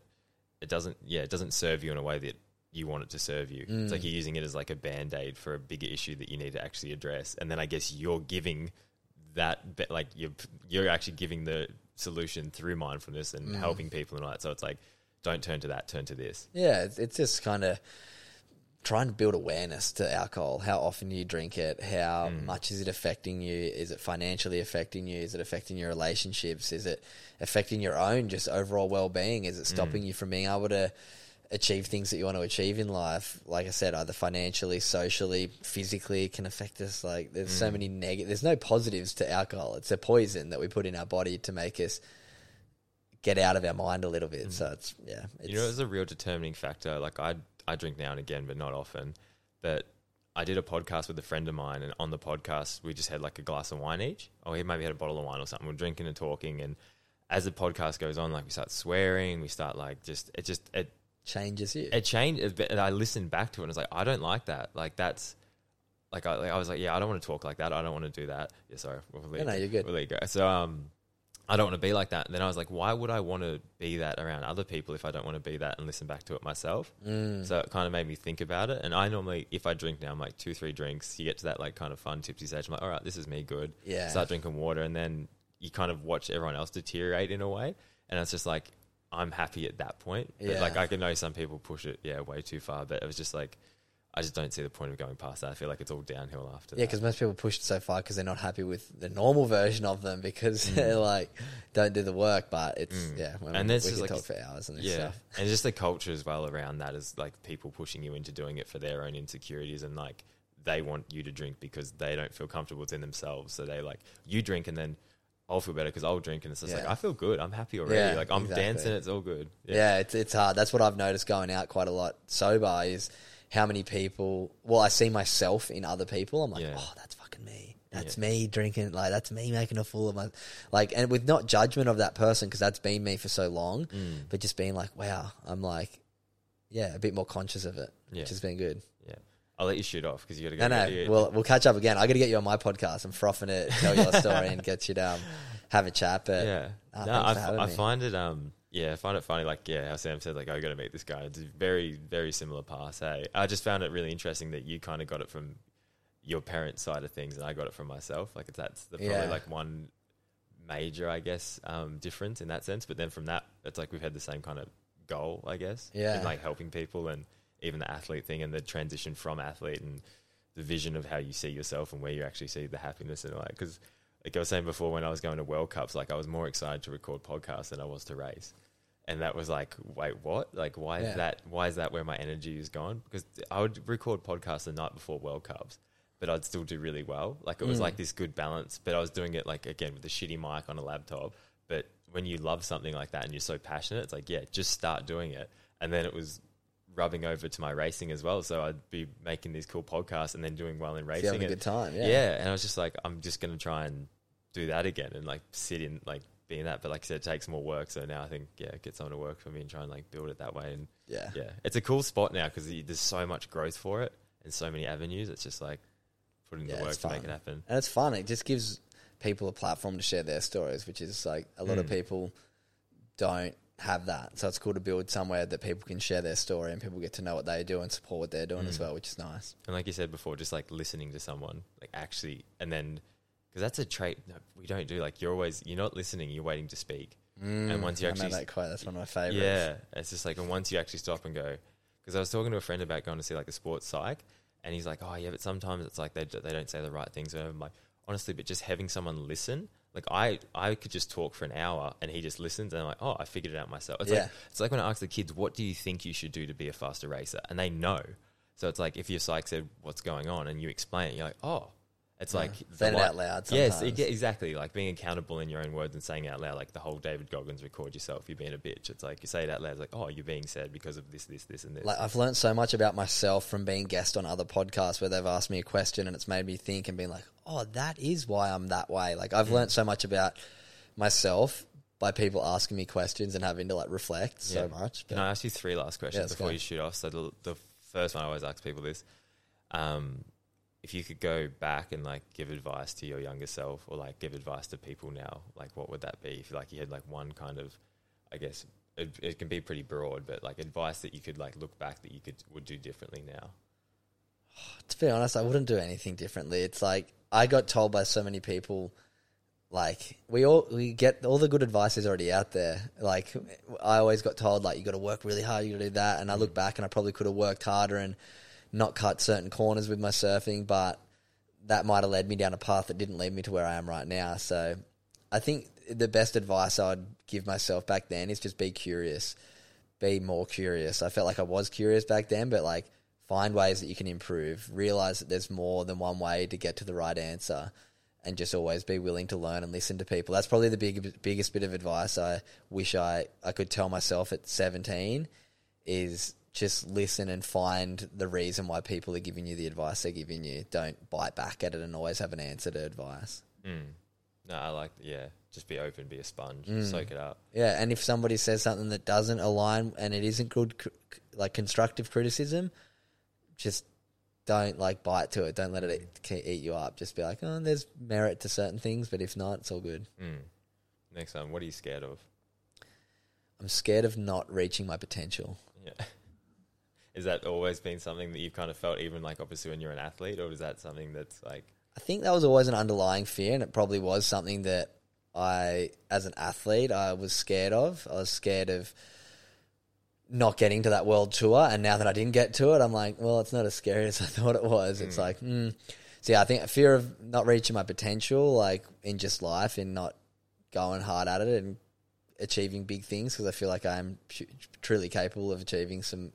it doesn't, yeah, it doesn't serve you in a way that you want it to serve you. It's like Mm. you're using it as like a band aid for a bigger issue that you need to actually address, and then I guess you're giving that like you're you're actually giving the solution through mindfulness and Mm. helping people and all that. So it's like, don't turn to that, turn to this. Yeah, it's, it's just kind of trying to build awareness to alcohol. How often do you drink it? How Mm. much is it affecting you? Is it financially affecting you? Is it affecting your relationships? Is it affecting your own just overall well being? Is it hmm. stopping you from being able to achieve things that you want to achieve in life? Like I said, either financially, socially, physically, it can affect us. Like there's so hmm. many negative. There's no positives to alcohol. It's a poison that we put in our body to make us get out of our mind a little bit. Hmm. So it's yeah, it's, you know, it's a real determining factor. Like I, I drink now and again, but not often. But I did a podcast with a friend of mine, and on the podcast, we just had like a glass of wine each. Or he maybe had a bottle of wine or something. We're drinking and talking, and as the podcast goes on, like we start swearing, we start like just it just it changes you. it changed. And I listened back to it, and I was like, I don't like that. Like that's. Like I, like I was like, yeah, I don't want to talk like that. I don't want to do that. Yeah, sorry. We'll No, no, you're good. We'll let you go. So, um, I don't want to be like that. And then I was like, why would I want to be that around other people if I don't want to be that and listen back to it myself? Mm. So it kind of made me think about it. And I normally, if I drink now, I'm like two, three drinks. You get to that like kind of fun tipsy stage. I'm like, all right, this is me good. Yeah. Start drinking water, and then you kind of watch everyone else deteriorate in a way. And it's just like I'm happy at that point. But Yeah. like I can know some people push it, yeah, way too far. But it was just like I just don't see the point of going past that. I feel like it's all downhill after. Yeah, because most people push it so far because they're not happy with the normal version of them because they're like don't do the work. But it's Mm. yeah, well, And we is like- talk for hours and this yeah, stuff. and just the culture as well around that is like people pushing you into doing it for their own insecurities and like they want you to drink because they don't feel comfortable within themselves. So they like you drink and then I'll feel better because I'll drink and it's just like I feel good. I'm happy already. Yeah, like I'm exactly. dancing. It's all good. Yeah. it's it's hard. That's what I've noticed going out quite a lot sober is how many people. Well, I see myself in other people. I'm like, Yeah. oh, that's fucking me. That's me drinking. Like that's me making a fool of my. Like, and with not judgment of that person because that's been me for so long, Mm. but just being like, wow, I'm like, yeah, a bit more conscious of it, Yeah. which has been good. Yeah. I'll let you shoot off because you got to No, go. no, yeah. we'll we'll catch up again. I got to get you on my podcast. I'm frothing it, tell your story, and get you to um, have a chat. But yeah. Ah, no, thanks I, for f- having I me. find it um yeah, I find it funny like yeah, how Sam said like I got to meet this guy. It's a very very similar path. Hey, I just found it really interesting that you kind of got it from your parents' side of things, and I got it from myself. Like that's the probably Yeah. like one major, I guess, um, difference in that sense. But then from that, it's like we've had the same kind of goal, I guess. Yeah. in like helping people and even the athlete thing and the transition from athlete and the vision of how you see yourself and where you actually see the happiness in it. Like, because like I was saying before, when I was going to World Cups, like I was more excited to record podcasts than I was to race. And that was like, wait, what? Like, why Yeah. is that? Why is that where my energy is gone? Because I would record podcasts the night before World Cups, but I'd still do really well. Like it was Mm. like this good balance. But I was doing it like again with a shitty mic on a laptop. But when you love something like that and you're so passionate, it's like yeah, just start doing it. And then it was rubbing over to my racing as well. So I'd be making these cool podcasts and then doing well in you're racing. having a good time. yeah. Yeah, and I was just like, I'm just gonna try and do that again and like sit in like being that. But like I said, it takes more work. So now I think yeah, get someone to work for me and try and like build it that way. And yeah, yeah, it's a cool spot now because there's so much growth for it and so many avenues. It's just like putting Yeah, the work to make it happen. and it's fun. It just gives people a platform to share their stories, which is like a lot of Mm. people don't have that. So it's cool to build somewhere that people can share their story and people get to know what they do and support what they're doing as Mm. well, which is nice. And like you said before, just like listening to someone, like actually, and then because that's a trait no, we don't do. Like you're always you're not listening, you're waiting to speak. And once you Mm, I know actually that quote, that's one of my favorites. Yeah, it's just like, and once you actually stop and go, because I was talking to a friend about going to see like a sports psych, and he's like, oh yeah, but sometimes it's like they they don't say the right things. And I'm like, honestly, but just having someone listen, like I I could just talk for an hour and he just listens, and I'm like, oh, I figured it out myself. It's Yeah. like it's like when I ask the kids, what do you think you should do to be a faster racer, and they know. So it's like if your psych said what's going on and you explain it, you're like, oh. It's like Saying it out loud Yes, sometimes. it- exactly. Like being accountable in your own words and saying it out loud, like the whole David Goggins record yourself, you're being a bitch. It's like you say it out loud, it's like, oh, you're being said because of this, this, this, and this. Like I've learned so much about myself from being guest on other podcasts where they've asked me a question and it's made me think and being like, oh, that is why I'm that way. Like Mm. I've learned so much about myself by people asking me questions and having to like reflect so Yeah. much. Can I ask you three last questions let's before go. you shoot off? So the, the first one I always ask people this: um, if you could go back and like give advice to your younger self, or like give advice to people now, like what would that be? If like you had like one kind of, I guess it, it can be pretty broad, but like advice that you could like look back that you could would do differently now. to be honest, I wouldn't do anything differently. It's like I got told by so many people, like we all we get all the good advice is already out there. Like I always got told, like you got to work really hard, you got to do that. And I look mm. back and I probably could have worked harder and not cut certain corners with my surfing, but that might have led me down a path that didn't lead me to where I am right now. So I think the best advice I'd give myself back then is just be curious, be more curious. I felt like I was curious back then, but like find ways that you can improve, realize that there's more than one way to get to the right answer, and just always be willing to learn and listen to people. That's probably the big, biggest bit of advice I wish I, I could tell myself at 17 is just listen and find the reason why people are giving you the advice they're giving you. Don't bite back at it and always have an answer to advice. Mm. No, I like yeah. Just be open, be a sponge, Mm. soak it up. Yeah, and if somebody says something that doesn't align and it isn't good, like constructive criticism, just don't like bite to it. Don't let it eat, eat you up. Just be like, oh, there's merit to certain things, but if not, it's all good. Mm. Next one, what are you scared of? I'm scared of not reaching my potential. Yeah. Is that always been something that you've kind of felt, even like obviously when you're an athlete, or is that something that's like, I think that was always an underlying fear, and it probably was something that I, as an athlete, I was scared of. I was scared of not getting to that world tour, and now that I didn't get to it, I'm like, well, it's not as scary as I thought it was. It's like, mm. so yeah, I think a fear of not reaching my potential, like in just life, and not going hard at it and achieving big things, because I feel like I'm truly capable of achieving some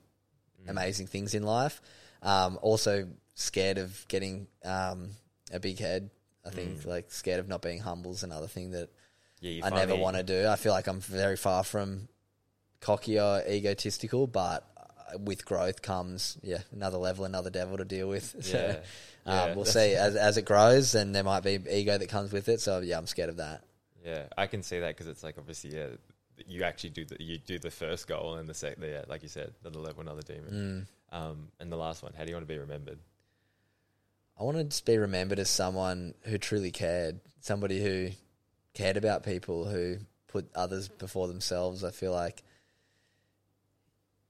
amazing things in life. Um, also scared of getting um, a big head. I think like scared of not being humble is another thing that yeah, you I never want to do. I feel like I'm very far from cocky or egotistical, but uh, with growth comes yeah another level, another devil to deal with. So Yeah, um, yeah, we'll see as as it grows, and there might be ego that comes with it. So yeah, I'm scared of that. Yeah, I can see that because it's like obviously, yeah, you actually do the you do the first goal and the second, yeah, like you said, another level, another demon. Mm. Um, and the last one, how do you want to be remembered? I want to just be remembered as someone who truly cared, somebody who cared about people, who put others before themselves. I feel like,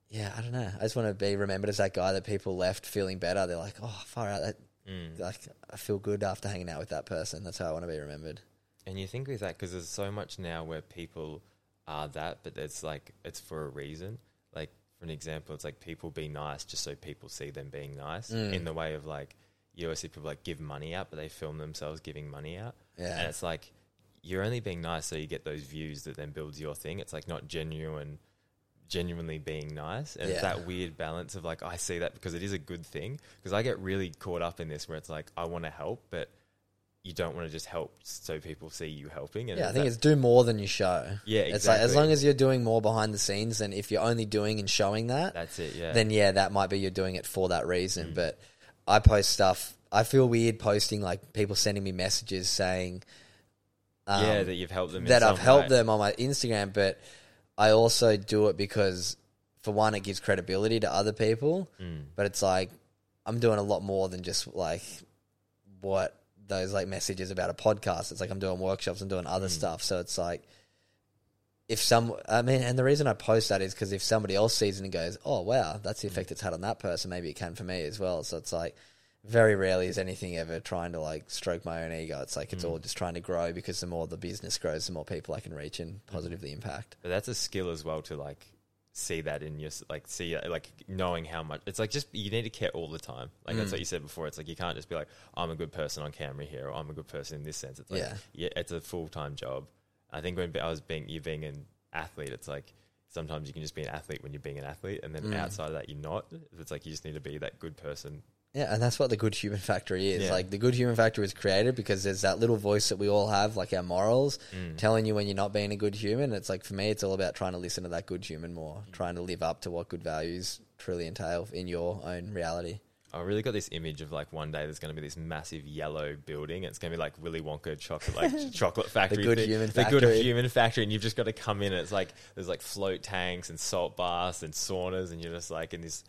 yeah, I don't know. I just want to be remembered as that guy that people left feeling better. They're like, oh, far out. That, Mm. like, I feel good after hanging out with that person. That's how I want to be remembered. And you think with that because there's so much now where people are that, but it's like it's for a reason. Like for an example, it's like people be nice just so people see them being nice. Mm. In the way of like you always see people like give money out, but they film themselves giving money out, Yeah. and it's like you're only being nice so you get those views that then builds your thing. It's like not genuine. Genuinely being nice, and it's that weird balance of like I see that because it is a good thing. Because I get really caught up in this where it's like I want to help, but you don't want to just help so people see you helping. And Yeah, I think that- it's do more than you show. Yeah, It's like as long as you're doing more behind the scenes than if you're only doing and showing that, That's it, yeah. then yeah, that might be you're doing it for that reason. Mm. But I post stuff. I feel weird posting like people sending me messages saying, um, yeah, that you've helped them. in that I've helped way. them on my Instagram. But I also do it because, for one, it gives credibility to other people. Mm. But it's like I'm doing a lot more than just like what those like messages about a podcast. It's like I'm doing workshops and doing Mm. other stuff. So it's like if some, I mean, and the reason I post that is because if somebody else sees it and goes, "Oh wow, that's the effect it's had on that person," maybe it can for me as well. So it's like very rarely is anything ever trying to like stroke my own ego. It's like Mm. it's all just trying to grow because the more the business grows, the more people I can reach and positively impact. But that's a skill as well to like see that in your like see like knowing how much it's like just you need to care all the time. Like Mm. that's what you said before. It's like you can't just be like I'm a good person on camera here or I'm a good person in this sense. It's like Yeah. yeah, it's a full time job. I think when I was being you being an athlete, it's like sometimes you can just be an athlete when you're being an athlete, and then Mm. outside of that, you're not. It's like you just need to be that good person. Yeah, and that's what the good human factory is. Yeah. Like the good human factor was created because there's that little voice that we all have, like our morals, Mm. telling you when you're not being a good human. It's like for me, it's all about trying to listen to that good human more, trying to live up to what good values truly entail in your own reality. I really got this image of like one day there's going to be this massive yellow building. It's going to be like Willy Wonka chocolate, like chocolate factory. good thing. human the good factory. human factory, and you've just got to come in. And it's like there's like float tanks and salt baths and saunas, and you're just like in this.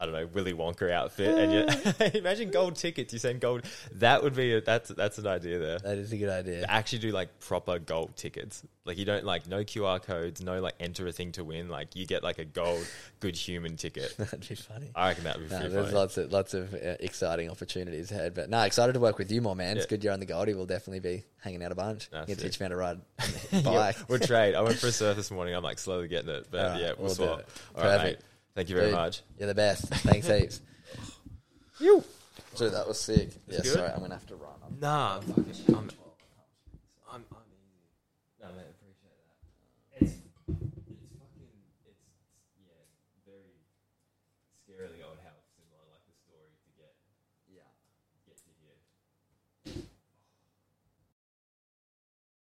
I don't know Willy Wonka outfit, and you imagine gold tickets. You send gold. That would be a, that's that's an idea there. That is a good idea. Actually, do like proper gold tickets. Like you don't like no QR codes, no like enter a thing to win. Like you get like a gold good human ticket. That'd be funny. I reckon that would be No, there's funny. lots of lots of uh, exciting opportunities ahead. But no, excited to work with you more, man. It's good you're on the Goldie. We'll definitely be hanging out a bunch. That's you can it. teach me how to ride a Yeah, bike. we'll trade. I went for a surf this morning. I'm like slowly getting it, but right, yeah, we'll, we'll do swap. it. All right, Perfect. mate. Thank you very Dude, much. You're the best. Thanks heaps. You. Dude, that was sick. Yeah, good? sorry, I'm gonna have to run. Nah, fucking, I'm